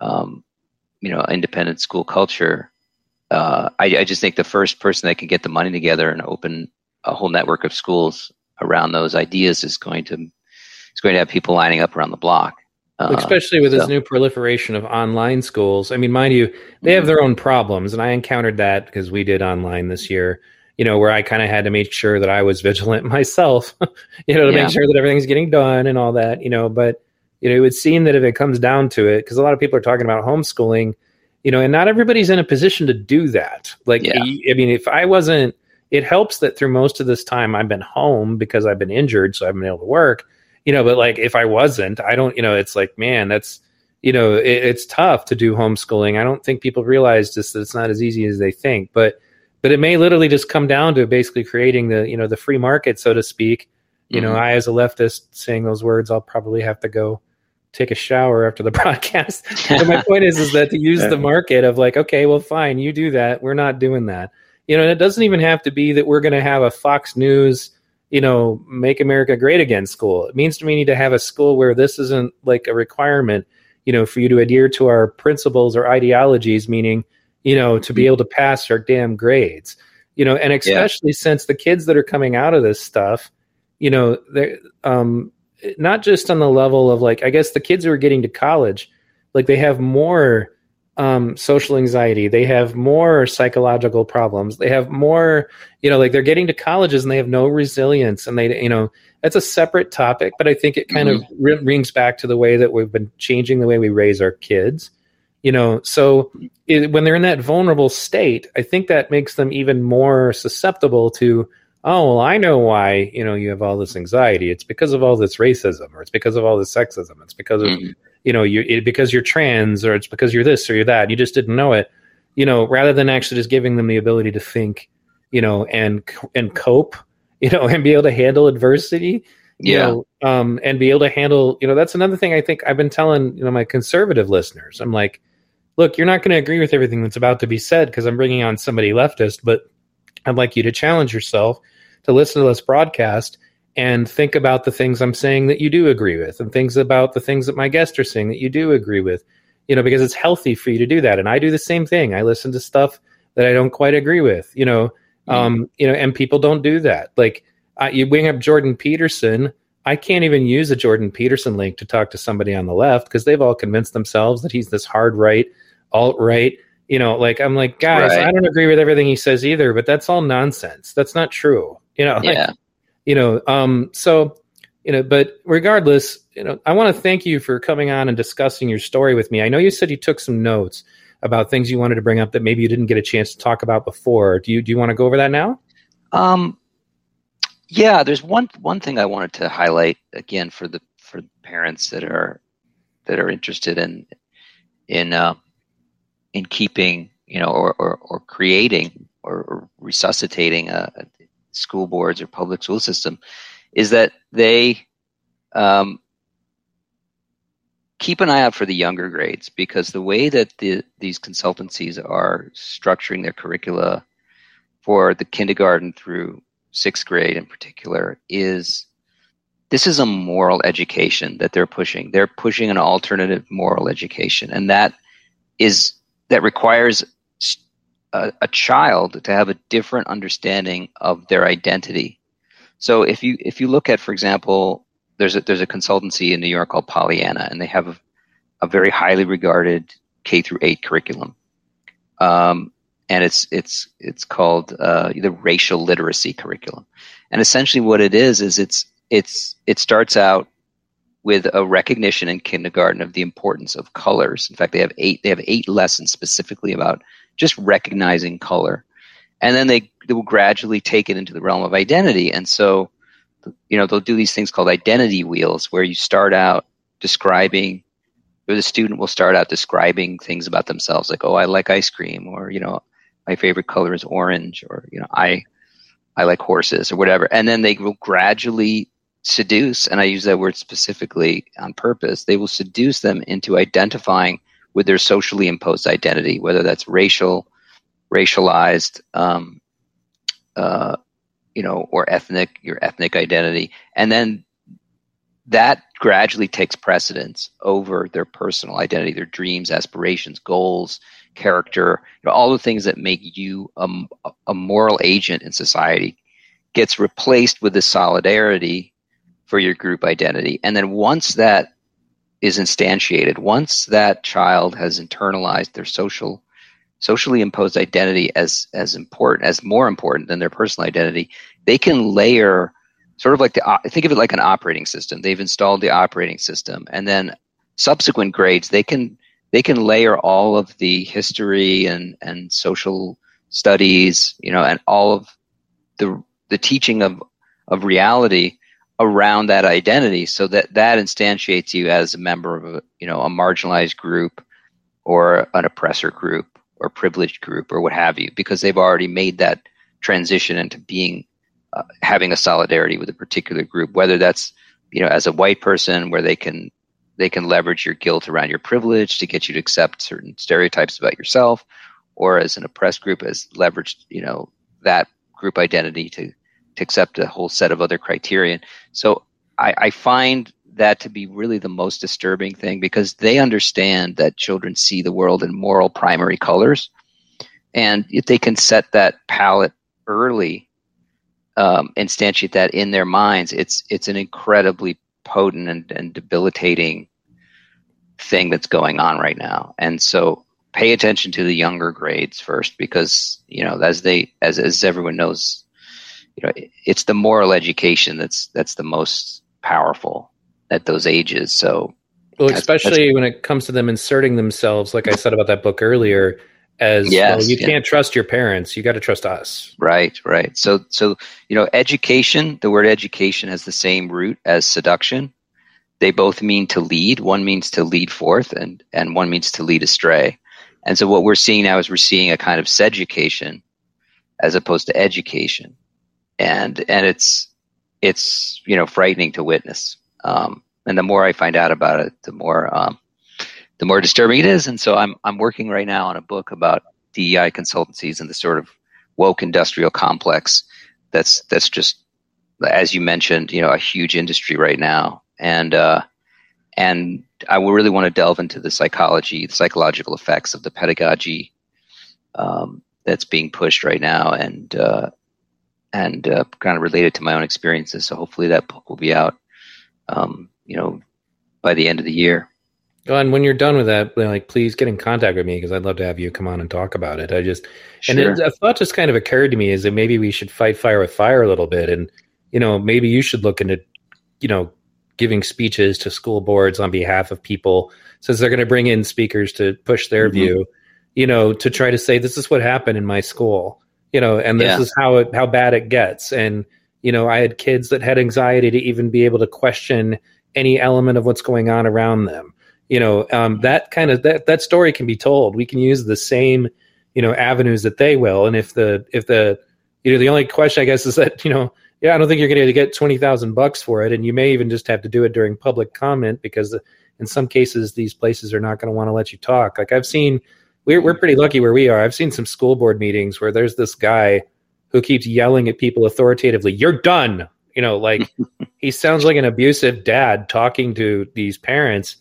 um, you know independent school culture uh, I, I just think the first person that can get the money together and open a whole network of schools around those ideas is going to is going to have people lining up around the block uh, Especially with so. this new proliferation of online schools. I mean, mind you, they have their own problems, and I encountered that because we did online this year. You know, where I kind of had to make sure that I was vigilant myself. you know, to yeah. make sure that everything's getting done and all that. You know, but you know, it would seem that if it comes down to it, because a lot of people are talking about homeschooling, you know, and not everybody's in a position to do that. Like, yeah. I mean, if I wasn't, it helps that through most of this time I've been home because I've been injured, so I've been able to work you know, but like if I wasn't, I don't, you know, it's like, man, that's, you know, it, it's tough to do homeschooling. I don't think people realize just that it's not as easy as they think, but, but it may literally just come down to basically creating the, you know, the free market, so to speak. You mm-hmm. know, I, as a leftist saying those words, I'll probably have to go take a shower after the broadcast. but my point is, is that to use the market of like, okay, well, fine, you do that. We're not doing that. You know, and it doesn't even have to be that we're going to have a Fox News, you know, make America great again school. It means to me need to have a school where this isn't like a requirement, you know, for you to adhere to our principles or ideologies, meaning, you know, to be able to pass our damn grades. You know, and especially yeah. since the kids that are coming out of this stuff, you know, they're um not just on the level of like I guess the kids who are getting to college, like they have more um, social anxiety. They have more psychological problems. They have more, you know, like they're getting to colleges and they have no resilience. And they, you know, that's a separate topic, but I think it kind mm-hmm. of r- rings back to the way that we've been changing the way we raise our kids. You know, so it, when they're in that vulnerable state, I think that makes them even more susceptible to, oh, well, I know why, you know, you have all this anxiety. It's because of all this racism or it's because of all this sexism. It's because of, mm-hmm you know you it, because you're trans or it's because you're this or you're that you just didn't know it you know rather than actually just giving them the ability to think you know, and and cope, you know, and be able to handle adversity. You Yeah. know, um, and be able to handle, you know, that's another thing I think I've been telling, you know, my conservative listeners. I'm like, look, you're not going to agree with everything that's about to be said because I'm bringing on somebody leftist, but I'd like you to challenge yourself to listen to this broadcast and think about the things I'm saying that you do agree with and things about the things that my guests are saying that you do agree with, you know, because it's healthy for you to do that. And I do the same thing. I listen to stuff that I don't quite agree with, you know, um, you know, and people don't do that. Like uh, you bring up Jordan Peterson. I can't even use a Jordan Peterson link to talk to somebody on the left because they've all convinced themselves that he's this hard right, alt right. You know, like I'm like, guys, Right. I don't agree with everything he says either, but that's all nonsense. That's not true. You know, like, Yeah. you know, um, so you know, but regardless, you know, I want to thank you for coming on and discussing your story with me. I know you said you took some notes about things you wanted to bring up that maybe you didn't get a chance to talk about before. Do you do you want to go over that now? Um, yeah, there's one one thing I wanted to highlight again for the for parents that are that are interested in in uh, in keeping you know or or, or creating or, or resuscitating a school boards or public school system is that they um, keep an eye out for the younger grades because the way that the these consultancies are structuring their curricula for the kindergarten through sixth grade in particular is this is a moral education that they're pushing. They're pushing an alternative moral education, and that is that requires a, a child to have a different understanding of their identity. So if you if you look at, for example, there's a there's a consultancy in New York called Pollyanna, and they have a, a very highly regarded K through eight curriculum. Um, and it's it's it's called uh, the racial literacy curriculum. And essentially, what it is is it's it's it starts out with a recognition in kindergarten of the importance of colors. In fact, they have eight they have eight lessons specifically about just recognizing color, and then they they will gradually take it into the realm of identity. And so, you know, they'll do these things called identity wheels, where you start out describing or the student will start out describing things about themselves like oh i like ice cream or you know my favorite color is orange or you know i i like horses or whatever and then they will gradually seduce and i use that word specifically on purpose they will seduce them into identifying with their socially imposed identity whether that's racial racialized um, uh, you know or ethnic your ethnic identity and then that gradually takes precedence over their personal identity, their dreams, aspirations, goals, character, you know, all the things that make you a, a moral agent in society gets replaced with the solidarity for your group identity. And then once that is instantiated, once that child has internalized their social socially imposed identity as as important as more important than their personal identity, they can layer sort of like the uh, think of it like an operating system. They've installed the operating system and then subsequent grades they can they can layer all of the history and and social studies you know and all of the the teaching of of reality around that identity so that that instantiates you as a member of a you know a marginalized group or an oppressor group or privileged group or what have you because they've already made that transition into being uh, having a solidarity with a particular group, whether that's you know as a white person where they can they can leverage your guilt around your privilege to get you to accept certain stereotypes about yourself, or as an oppressed group as leveraged you know that group identity to accept a whole set of other criterion. So I, I find that to be really the most disturbing thing because they understand that children see the world in moral primary colors, and if they can set that palette early um, instantiate that in their minds, it's it's an incredibly potent and, and debilitating thing that's going on right now. And so, pay attention to the younger grades first, because you know, as they as as everyone knows, you know, it's the moral education that's that's the most powerful at those ages. So, well, that's- especially that's- when it comes to them inserting themselves, like I said about that book earlier, as Yes, well, you yeah. can't trust your parents. You got to trust us. Right, right. So, so you know, education. The word education has the same root as seduction. They both mean to lead. One means to lead forth, and and one means to lead astray. And so, what we're seeing now is we're seeing a kind of seducation as opposed to education, and and it's it's you know frightening to witness. Um, and the more I find out about it, the more um, the more disturbing it is. And so I'm I'm working right now on a book about DEI consultancies and the sort of woke industrial complex that's that's just as you mentioned, you know, a huge industry right now. And uh, and I really want to delve into the psychology, the psychological effects of the pedagogy um, that's being pushed right now, and uh, and uh, kind of related to my own experiences. So hopefully that book will be out, um, you know, by the end of the year. Well, and when you're done with that, like, please get in contact with me because I'd love to have you come on and talk about it. I just, sure. and it, a thought just kind of occurred to me is that maybe we should fight fire with fire a little bit, and you know, maybe you should look into, you know, giving speeches to school boards on behalf of people since they're going to bring in speakers to push their mm-hmm. view, you know, to try to say this is what happened in my school, you know, and this yeah. is how it, how bad it gets, and you know, I had kids that had anxiety to even be able to question any element of what's going on around them. You know um, that kind of that that story can be told. We can use the same you know avenues that they will. And if the if the you know the only question i guess is that you know yeah i don't think you're going to get 20000 bucks for it. And you may even just have to do it during public comment because in some cases these places are not going to want to let you talk. Like i've seen we're, we're pretty lucky where we are. I've seen some school board meetings where there's this guy who keeps yelling at people authoritatively you're done. You know like he sounds like an abusive dad talking to these parents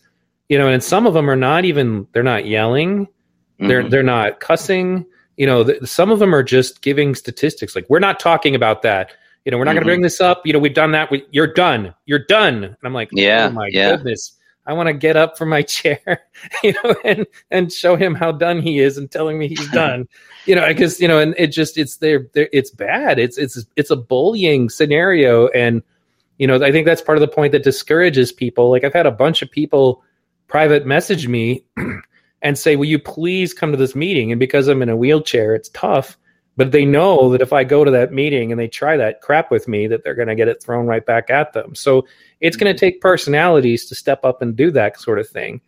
you know and some of them are not even they're not yelling. Mm-hmm. they're they're not cussing. You know th- some of them are just giving statistics like we're not talking about that. You know we're not mm-hmm. going to bring this up. You know we've done that. We, you're done. You're done. And i'm like yeah oh my yeah. goodness i want to get up from my chair you know and and show him how done he is and telling me he's done you know because you know and it just it's there it's bad it's it's it's a bullying scenario and you know i think that's part of the point that discourages people like i've had a bunch of people private message me and say, Will you please come to this meeting? And because I'm in a wheelchair, it's tough. But they know that if I go to that meeting and they try that crap with me, that they're going to get it thrown right back at them. So it's going to take personalities to step up and do that sort of thing,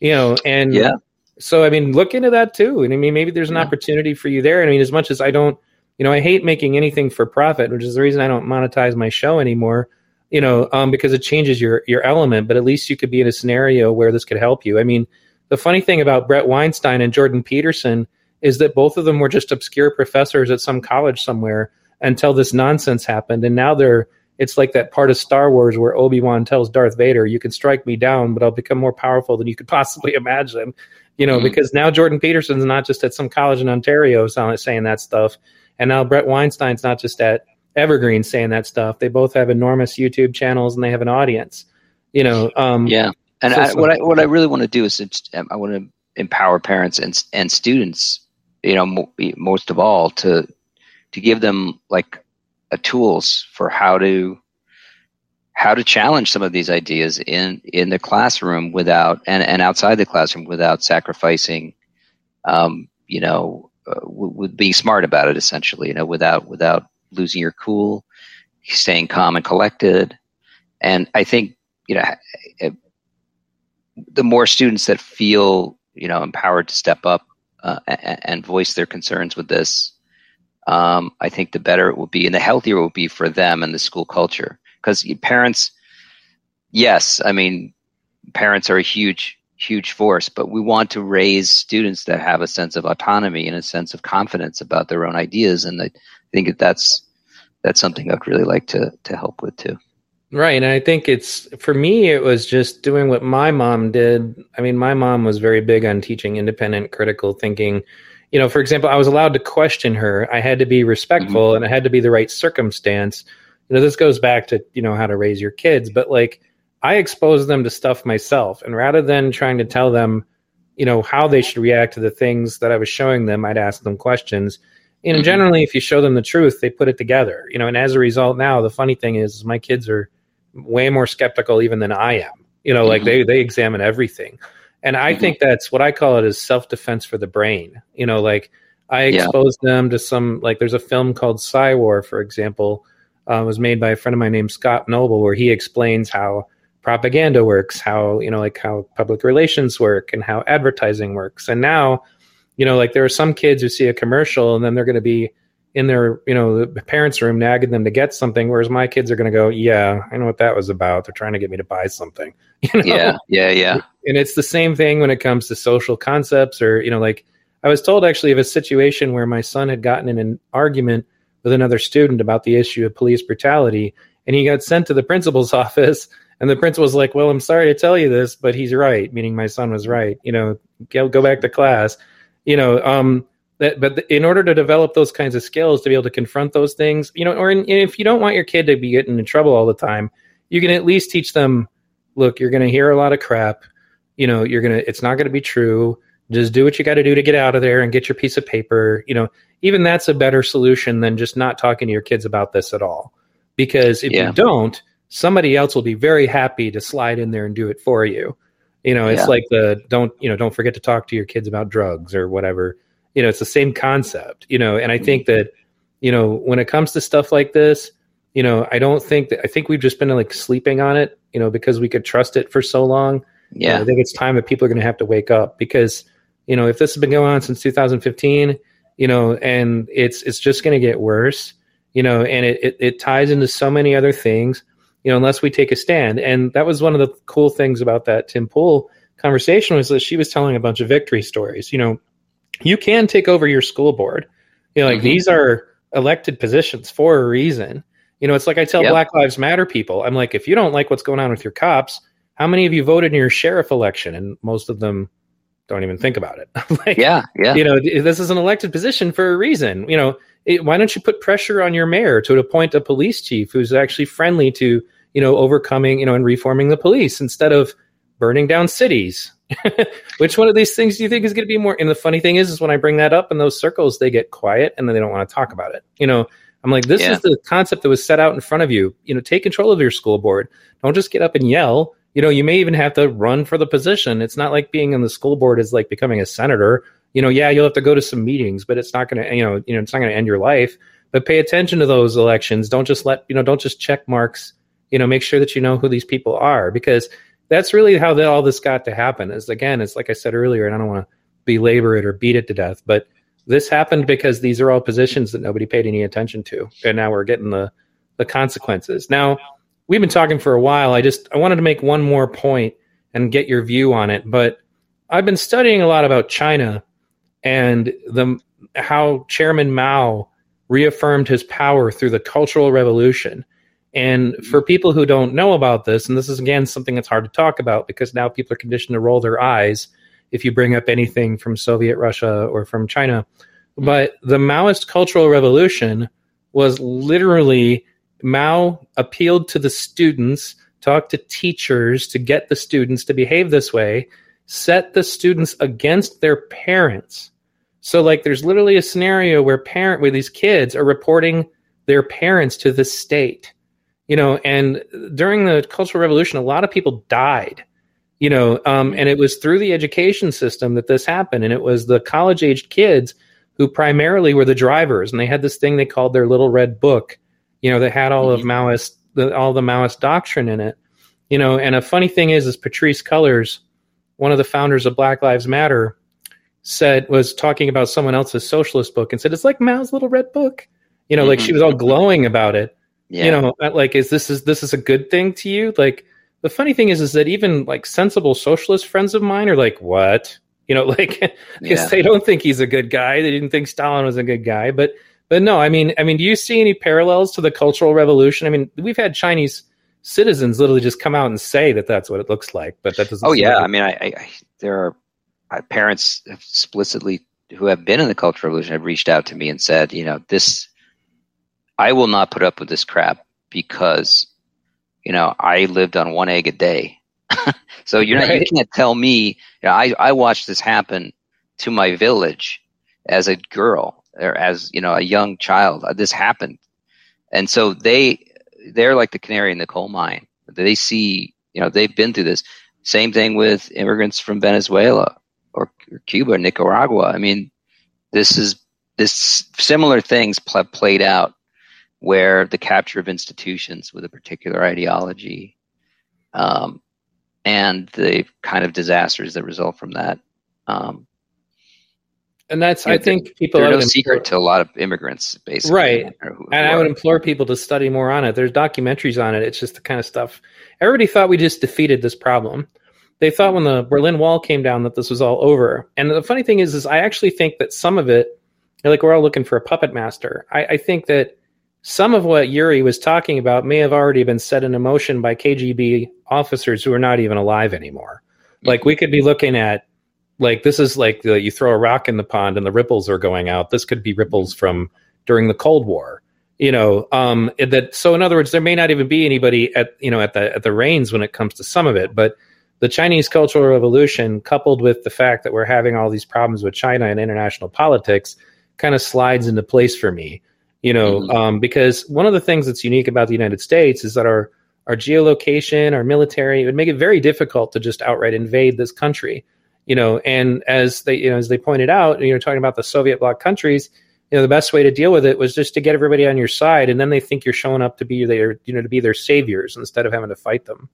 you know. And yeah. So I mean, look into that too. And I mean, maybe there's an yeah. opportunity for you there. And I mean, as much as I don't, you know, I hate making anything for profit, which is the reason I don't monetize my show anymore you know, um, because it changes your your element. But at least you could be in a scenario where this could help you. I mean, the funny thing about Bret Weinstein and Jordan Peterson is that both of them were just obscure professors at some college somewhere until this nonsense happened, and now they're it's like that part of Star Wars where Obi Wan tells Darth Vader, "You can strike me down, but I'll become more powerful than you could possibly imagine." You know, mm-hmm. because now Jordan Peterson's not just at some college in Ontario saying that stuff, and now Bret Weinstein's not just at Evergreen saying that stuff. They both have enormous YouTube channels and they have an audience. You know, um, yeah. And so, I, what I what I really want to do is I want to empower parents and and students. You know, mo- most of all to to give them like tools for how to how to challenge some of these ideas in in the classroom without and, and outside the classroom without sacrificing um, you know uh, with being smart about it essentially you know without without losing your cool, staying calm and collected. And I think, you know, it, the more students that feel, you know, empowered to step up uh, and, voice their concerns with this, um, I think the better it will be and the healthier it will be for them and the school culture. Because parents, yes, I mean, parents are a huge huge force, but we want to raise students that have a sense of autonomy and a sense of confidence about their own ideas. And I think that that's that's something I'd really like to to help with too. Right, and I think it's for me. It was just doing what my mom did. I mean, my mom was very big on teaching independent, critical thinking. You know, for example, I was allowed to question her. I had to be respectful, mm-hmm. and it had to be the right circumstance. You know, this goes back to you know how to raise your kids, but like I exposed them to stuff myself, and rather than trying to tell them, you know, how they should react to the things that I was showing them, I'd ask them questions you know, mm-hmm. generally, if you show them the truth, they put it together. You know, and as a result, now the funny thing is, my kids are way more skeptical even than I am. You know, mm-hmm. like they they examine everything, and I mm-hmm. think that's what I call it is self defense for the brain. You know, like I exposed yeah. them to some like there's a film called Psywar, for example, uh, was made by a friend of mine named Scott Noble, where he explains how propaganda works, how you know, like how public relations work, and how advertising works, and now you know, like there are some kids who see a commercial and then they're going to be in their you know the parents' room nagging them to get something, whereas my kids are going to go, yeah, I know what that was about. They're trying to get me to buy something. You know? Yeah, yeah, yeah. And it's the same thing when it comes to social concepts, or you know, like I was told actually of a situation where my son had gotten in an argument with another student about the issue of police brutality, and he got sent to the principal's office. And the principal's like, "Well, I'm sorry to tell you this, but he's right," meaning my son was right. You know, go go back to class. You know, um, that but in order to develop those kinds of skills to be able to confront those things you know or in, if you don't want your kid to be getting in trouble all the time you can at least teach them look you're going to hear a lot of crap. You know you're going to it's not going to be true. Just do what you got to do to get out of there and get your piece of paper. You know even that's a better solution than just not talking to your kids about this at all. Because if yeah. you don't somebody else will be very happy to slide in there and do it for you. You know it's yeah. like the don't you know don't forget to talk to your kids about drugs or whatever you know it's the same concept you know and i think that you know when it comes to stuff like this you know i don't think that i think we've just been like sleeping on it you know because we could trust it for so long yeah i think it's time that people are going to have to wake up because you know if this has been going on since 2015 you know and it's it's just going to get worse you know and it, it it ties into so many other things you know unless we take a stand and that was one of the cool things about that tim pool conversation was that she was telling a bunch of victory stories you know you can take over your school board. You know, like mm-hmm. these are elected positions for a reason. You know, it's like I tell yep. Black Lives Matter people, I'm like, if you don't like what's going on with your cops, how many of you voted in your sheriff election? And most of them don't even think about it. like, yeah, yeah. You know, this is an elected position for a reason. You know, it, why don't you put pressure on your mayor to appoint a police chief who's actually friendly to, you know, overcoming, you know, and reforming the police instead of burning down cities Which one of these things do you think is going to be more? And the funny thing is, is when I bring that up in those circles, they get quiet and then they don't want to talk about it. You know, I'm like, this yeah. is the concept that was set out in front of you. You know, take control of your school board. Don't just get up and yell. You know, you may even have to run for the position. It's not like being on the school board is like becoming a senator. You know, yeah, you'll have to go to some meetings, but it's not going to, you know, you know, it's not going to end your life. But pay attention to those elections. Don't just let, you know, don't just check marks. You know, make sure that you know who these people are because that's really how the, all this got to happen. Is again, it's like I said earlier, and I don't want to belabor it or beat it to death, but this happened because these are all positions that nobody paid any attention to, and now we're getting the the consequences. Now we've been talking for a while. I just I wanted to make one more point and get your view on it, but I've been studying a lot about China and the how Chairman Mao reaffirmed his power through the Cultural Revolution and for people who don't know about this, and this is again something that's hard to talk about because now people are conditioned to roll their eyes if you bring up anything from Soviet Russia or from China. But the Maoist Cultural Revolution was literally Mao appealed to the students, talked to teachers to get the students to behave this way, set the students against their parents. So like there's literally a scenario where parent where these kids are reporting their parents to the state you know and during the cultural revolution a lot of people died you know um, and it was through the education system that this happened and it was the college aged kids who primarily were the drivers and they had this thing they called their little red book you know that had all of mm-hmm. maoist the, all the maoist doctrine in it you know and a funny thing is is Patrisse cullors one of the founders of black lives matter said was talking about someone else's socialist book and said it's like mao's little red book you know mm-hmm. like she was all glowing about it yeah. You know, like is this is this is a good thing to you? Like the funny thing is is that even like sensible socialist friends of mine are like, what? You know, like because yeah. they don't think he's a good guy. They didn't think Stalin was a good guy. But but no, I mean, I mean, do you see any parallels to the Cultural Revolution? I mean, we've had Chinese citizens literally just come out and say that that's what it looks like, but that doesn't. Oh yeah, like I mean, I, I there are uh, parents explicitly who have been in the Cultural Revolution have reached out to me and said, you know, this I will not put up with this crap because, you know, I lived on one egg a day. so you're right. not, you can't tell me, you know, I, I watched this happen to my village as a girl or as, you know, a young child. Uh, this happened. And so they, they're like the canary in the coal mine. They see, you know, they've been through this. Same thing with immigrants from Venezuela or, or Cuba, Nicaragua. I mean, this is this similar things pl- played out where the capture of institutions with a particular ideology um, and the kind of disasters that result from that. Um, and that's I think people are no secret to a lot of immigrants, basically, right? Who, and I would implore people to study more on it. There's documentaries on it. It's just the kind of stuff. Everybody thought we just defeated this problem. They thought when the Berlin Wall came down that this was all over. And the funny thing is, is I actually think that some of it, like we're all looking for a puppet master. I, I think that some of what Yuri was talking about may have already been set in motion by KGB officers who are not even alive anymore. Like we could be looking at like this is like the, you throw a rock in the pond and the ripples are going out. This could be ripples from during the Cold War. You know, um, that so in other words, there may not even be anybody at you know at the at the reins when it comes to some of it, but the Chinese Cultural Revolution, coupled with the fact that we're having all these problems with China and international politics, kind of slides into place for me. You know, mm-hmm. um, because one of the things that's unique about the United States is that our our geolocation, our military, it would make it very difficult to just outright invade this country you know, and as they, you know, as they pointed out, you know, talking about the Soviet bloc countries, you know, the best way to deal with it was just to get everybody on your side, and then they think you're showing up to be their, you know, to be their saviors instead of having to fight them.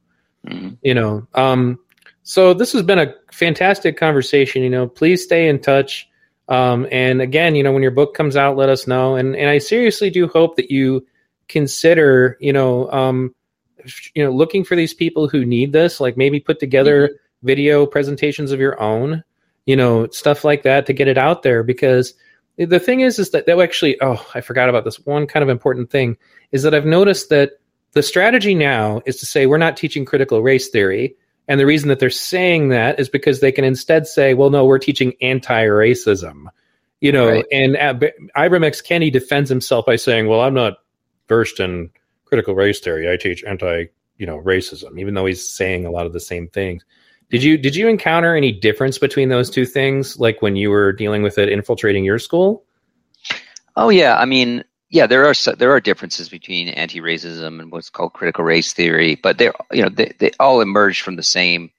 Mm-hmm. You know, um, so this has been a fantastic conversation. You know, please stay in touch. Um, and again, you know, when your book comes out, let us know. And and I seriously do hope that you consider, you know, um, you know, looking for these people who need this. Like maybe put together. Mm-hmm video presentations of your own, you know, stuff like that to get it out there because the thing is is that that actually oh, I forgot about this one kind of important thing is that I've noticed that the strategy now is to say we're not teaching critical race theory and the reason that they're saying that is because they can instead say, well, no, we're teaching anti-racism. You know, right. and uh, Ibram X. Kendi defends himself by saying, well, I'm not versed in critical race theory. I teach anti, you know, racism, even though he's saying a lot of the same things. Did you did you encounter any difference between those two things, like when you were dealing with it infiltrating your school? Oh yeah, I mean, yeah, there are there are differences between anti-racism and what's called critical race theory, but they're you know they, they all emerge from the same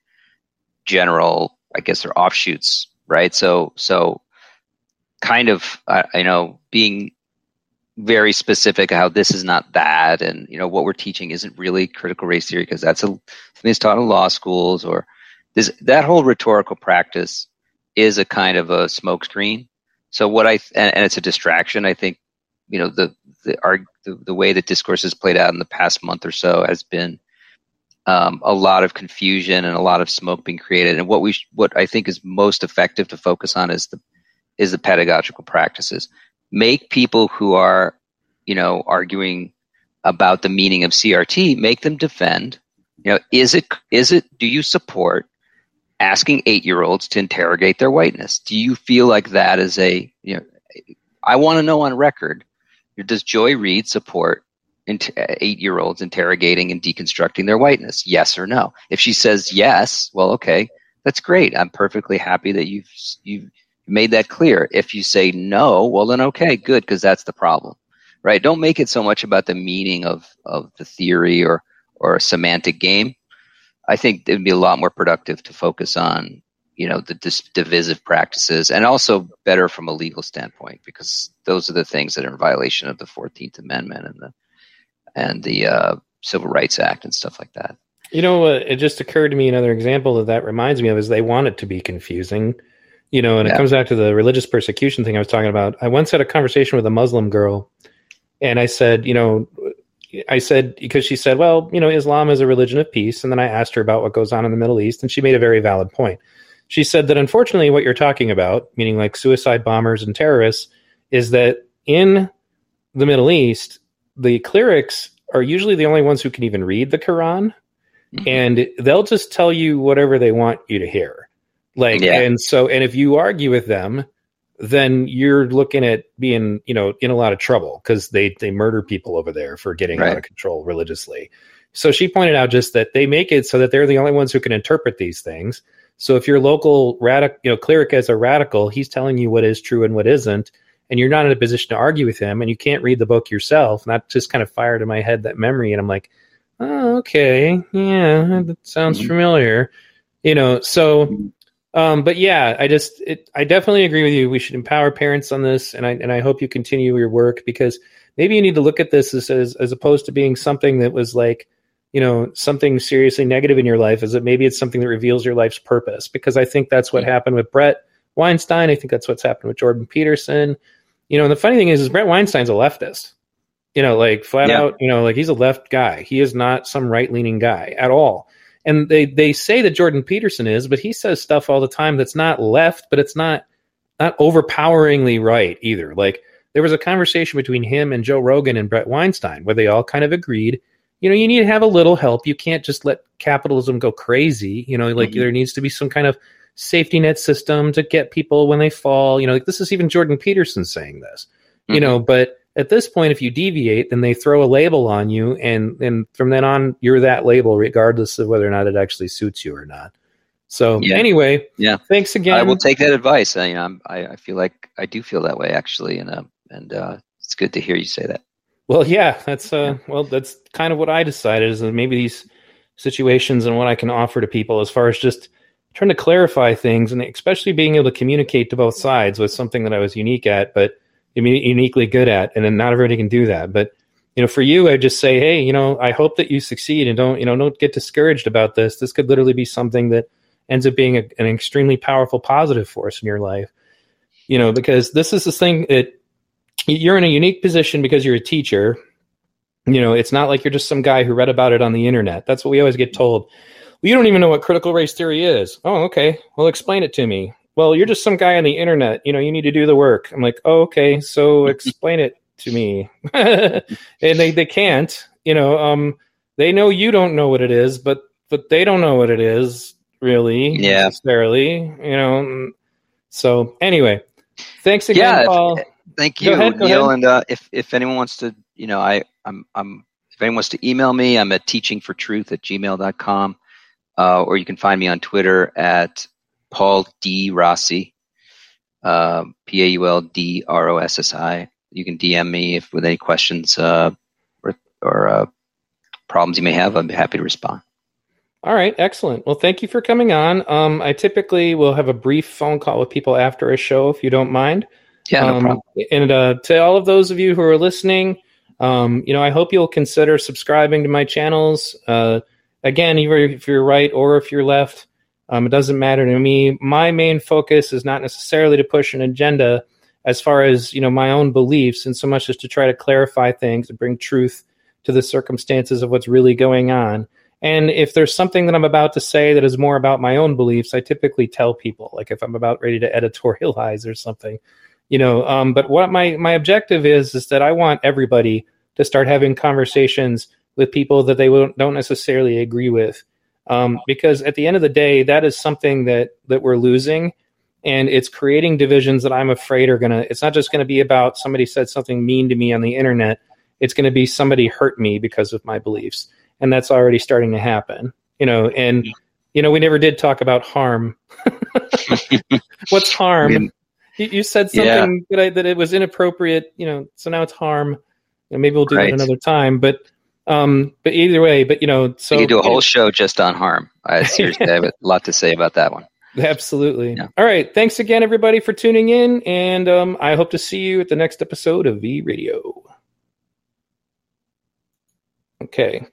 general, I guess, they're offshoots, right? So so kind of uh, you know being very specific how this is not that and you know what we're teaching isn't really critical race theory because that's a something taught in law schools or this that whole rhetorical practice is a kind of a smokescreen. So what I and, and, it's a distraction. I think you know the the, our, the the way that discourse has played out in the past month or so has been um, a lot of confusion and a lot of smoke being created. And what we what I think is most effective to focus on is the is the pedagogical practices. Make people who are you know arguing about the meaning of CRT make them defend. You know, is it is it do you support asking eight year olds to interrogate their whiteness. Do you feel like that is a, you know, I want to know on record, does Joy Reid support uh, eight year olds interrogating and deconstructing their whiteness? Yes or no? If she says yes, well, okay, that's great. I'm perfectly happy that you've, you've made that clear. If you say no, well, then okay, good, because that's the problem, right? Don't make it so much about the meaning of, of the theory or, or a semantic game I think it would be a lot more productive to focus on, you know, the dis- divisive practices and also better from a legal standpoint because those are the things that are in violation of the Fourteenth Amendment and the and the uh, Civil Rights Act and stuff like that. You know, uh, it just occurred to me another example that that reminds me of is they want it to be confusing. You know, and yeah. it comes back to the religious persecution thing I was talking about. I once had a conversation with a Muslim girl, and I said, you know, I said because she said, "Well, you know, Islam is a religion of peace," and then I asked her about what goes on in the Middle East, and she made a very valid point. She said that unfortunately, what you're talking about, meaning like suicide bombers and terrorists, is that in the Middle East, the clerics are usually the only ones who can even read the Quran, mm-hmm. and they'll just tell you whatever they want you to hear. Like, yeah. and so, and if you argue with them, then you're looking at being, you know, in a lot of trouble because they they murder people over there for getting right. out of control religiously. So she pointed out just that they make it so that they're the only ones who can interpret these things. So if your local radical, you know, cleric is a radical, he's telling you what is true and what isn't, and you're not in a position to argue with him, and you can't read the book yourself. And that just kind of fired in my head that memory, and I'm like, oh, okay, yeah, that sounds mm-hmm. familiar, you know. So um, but yeah, I just it, I definitely agree with you. We should empower parents on this, and I and I hope you continue your work because maybe you need to look at this as as, as opposed to being something that was like you know something seriously negative in your life. Is that maybe it's something that reveals your life's purpose? Because I think that's what hmm. happened with Bret Weinstein. I think that's what's happened with Jordan Peterson. You know, and the funny thing is, is Bret Weinstein's a leftist. You know, like flat yeah. out. You know, like he's a left guy. He is not some right leaning guy at all. And they they say that Jordan Peterson is, but he says stuff all the time that's not left, but it's not not overpoweringly right either. Like there was a conversation between him and Joe Rogan and bret Weinstein where they all kind of agreed, you know, you need to have a little help. You can't just let capitalism go crazy. You know, like mm-hmm. there needs to be some kind of safety net system to get people when they fall. You know, like this is even Jordan Peterson saying this. Mm-hmm. You know, but at this point, if you deviate, then they throw a label on you, and and from then on, you're that label, regardless of whether or not it actually suits you or not. So yeah. anyway, yeah. Thanks again. I will take that advice. I, you know, I, I feel like I do feel that way actually, and uh, and uh, it's good to hear you say that. Well, yeah, that's uh, well, that's kind of what I decided is that maybe these situations and what I can offer to people as far as just trying to clarify things and especially being able to communicate to both sides was something that I was unique at, but uniquely good at, and then not everybody can do that. But you know, for you, I just say, hey, you know, I hope that you succeed and don't, you know, don't get discouraged about this. This could literally be something that ends up being a, an extremely powerful positive force in your life. You know, because this is the thing that you're in a unique position because you're a teacher. You know, it's not like you're just some guy who read about it on the internet. That's what we always get told. Well, you don't even know what critical race theory is. Oh, okay. Well, explain it to me. Well, you're just some guy on the internet. You know, you need to do the work. I'm like, oh, okay. So explain it to me. and they, they can't, you know, um, they know you don't know what it is, but, but they don't know what it is really yeah. necessarily, you know. So anyway, thanks again, yeah, Paul. If, thank you, ahead, Neil. And uh, if if anyone wants to, you know, I I'm I'm if anyone wants to email me, I'm at teachingfortruth at gmail.com. Uh, or you can find me on Twitter at Paul D Rossi, uh, P A U L D R O S S I. You can DM me if with any questions uh, or, or uh, problems you may have. I'd be happy to respond. All right, excellent. Well, thank you for coming on. Um, I typically will have a brief phone call with people after a show, if you don't mind. Yeah, no um, problem. And uh, to all of those of you who are listening, um, you know, I hope you'll consider subscribing to my channels. Uh, again, either if you're right or if you're left, um, it doesn't matter to me. My main focus is not necessarily to push an agenda as far as you know my own beliefs, and so much as to try to clarify things and bring truth to the circumstances of what's really going on. And if there's something that I'm about to say that is more about my own beliefs, I typically tell people, like if I'm about ready to editorialize or something, you know. Um, but what my my objective is is that I want everybody to start having conversations with people that they don't necessarily agree with, um, because at the end of the day, that is something that that we're losing, and it's creating divisions that I'm afraid are gonna. It's not just going to be about somebody said something mean to me on the internet. It's going to be somebody hurt me because of my beliefs and that's already starting to happen. You know, and you know we never did talk about harm. What's harm? You, you, said something yeah. that I, that it was inappropriate. You know, so now it's harm. And maybe we'll do right. that another time. But um, but either way, but you know, so you can do a whole show just on harm. I seriously have a lot to say about that one. Absolutely. Yeah. All right. Thanks again, everybody, for tuning in, and um, I hope to see you at the next episode of V Radio. Okay.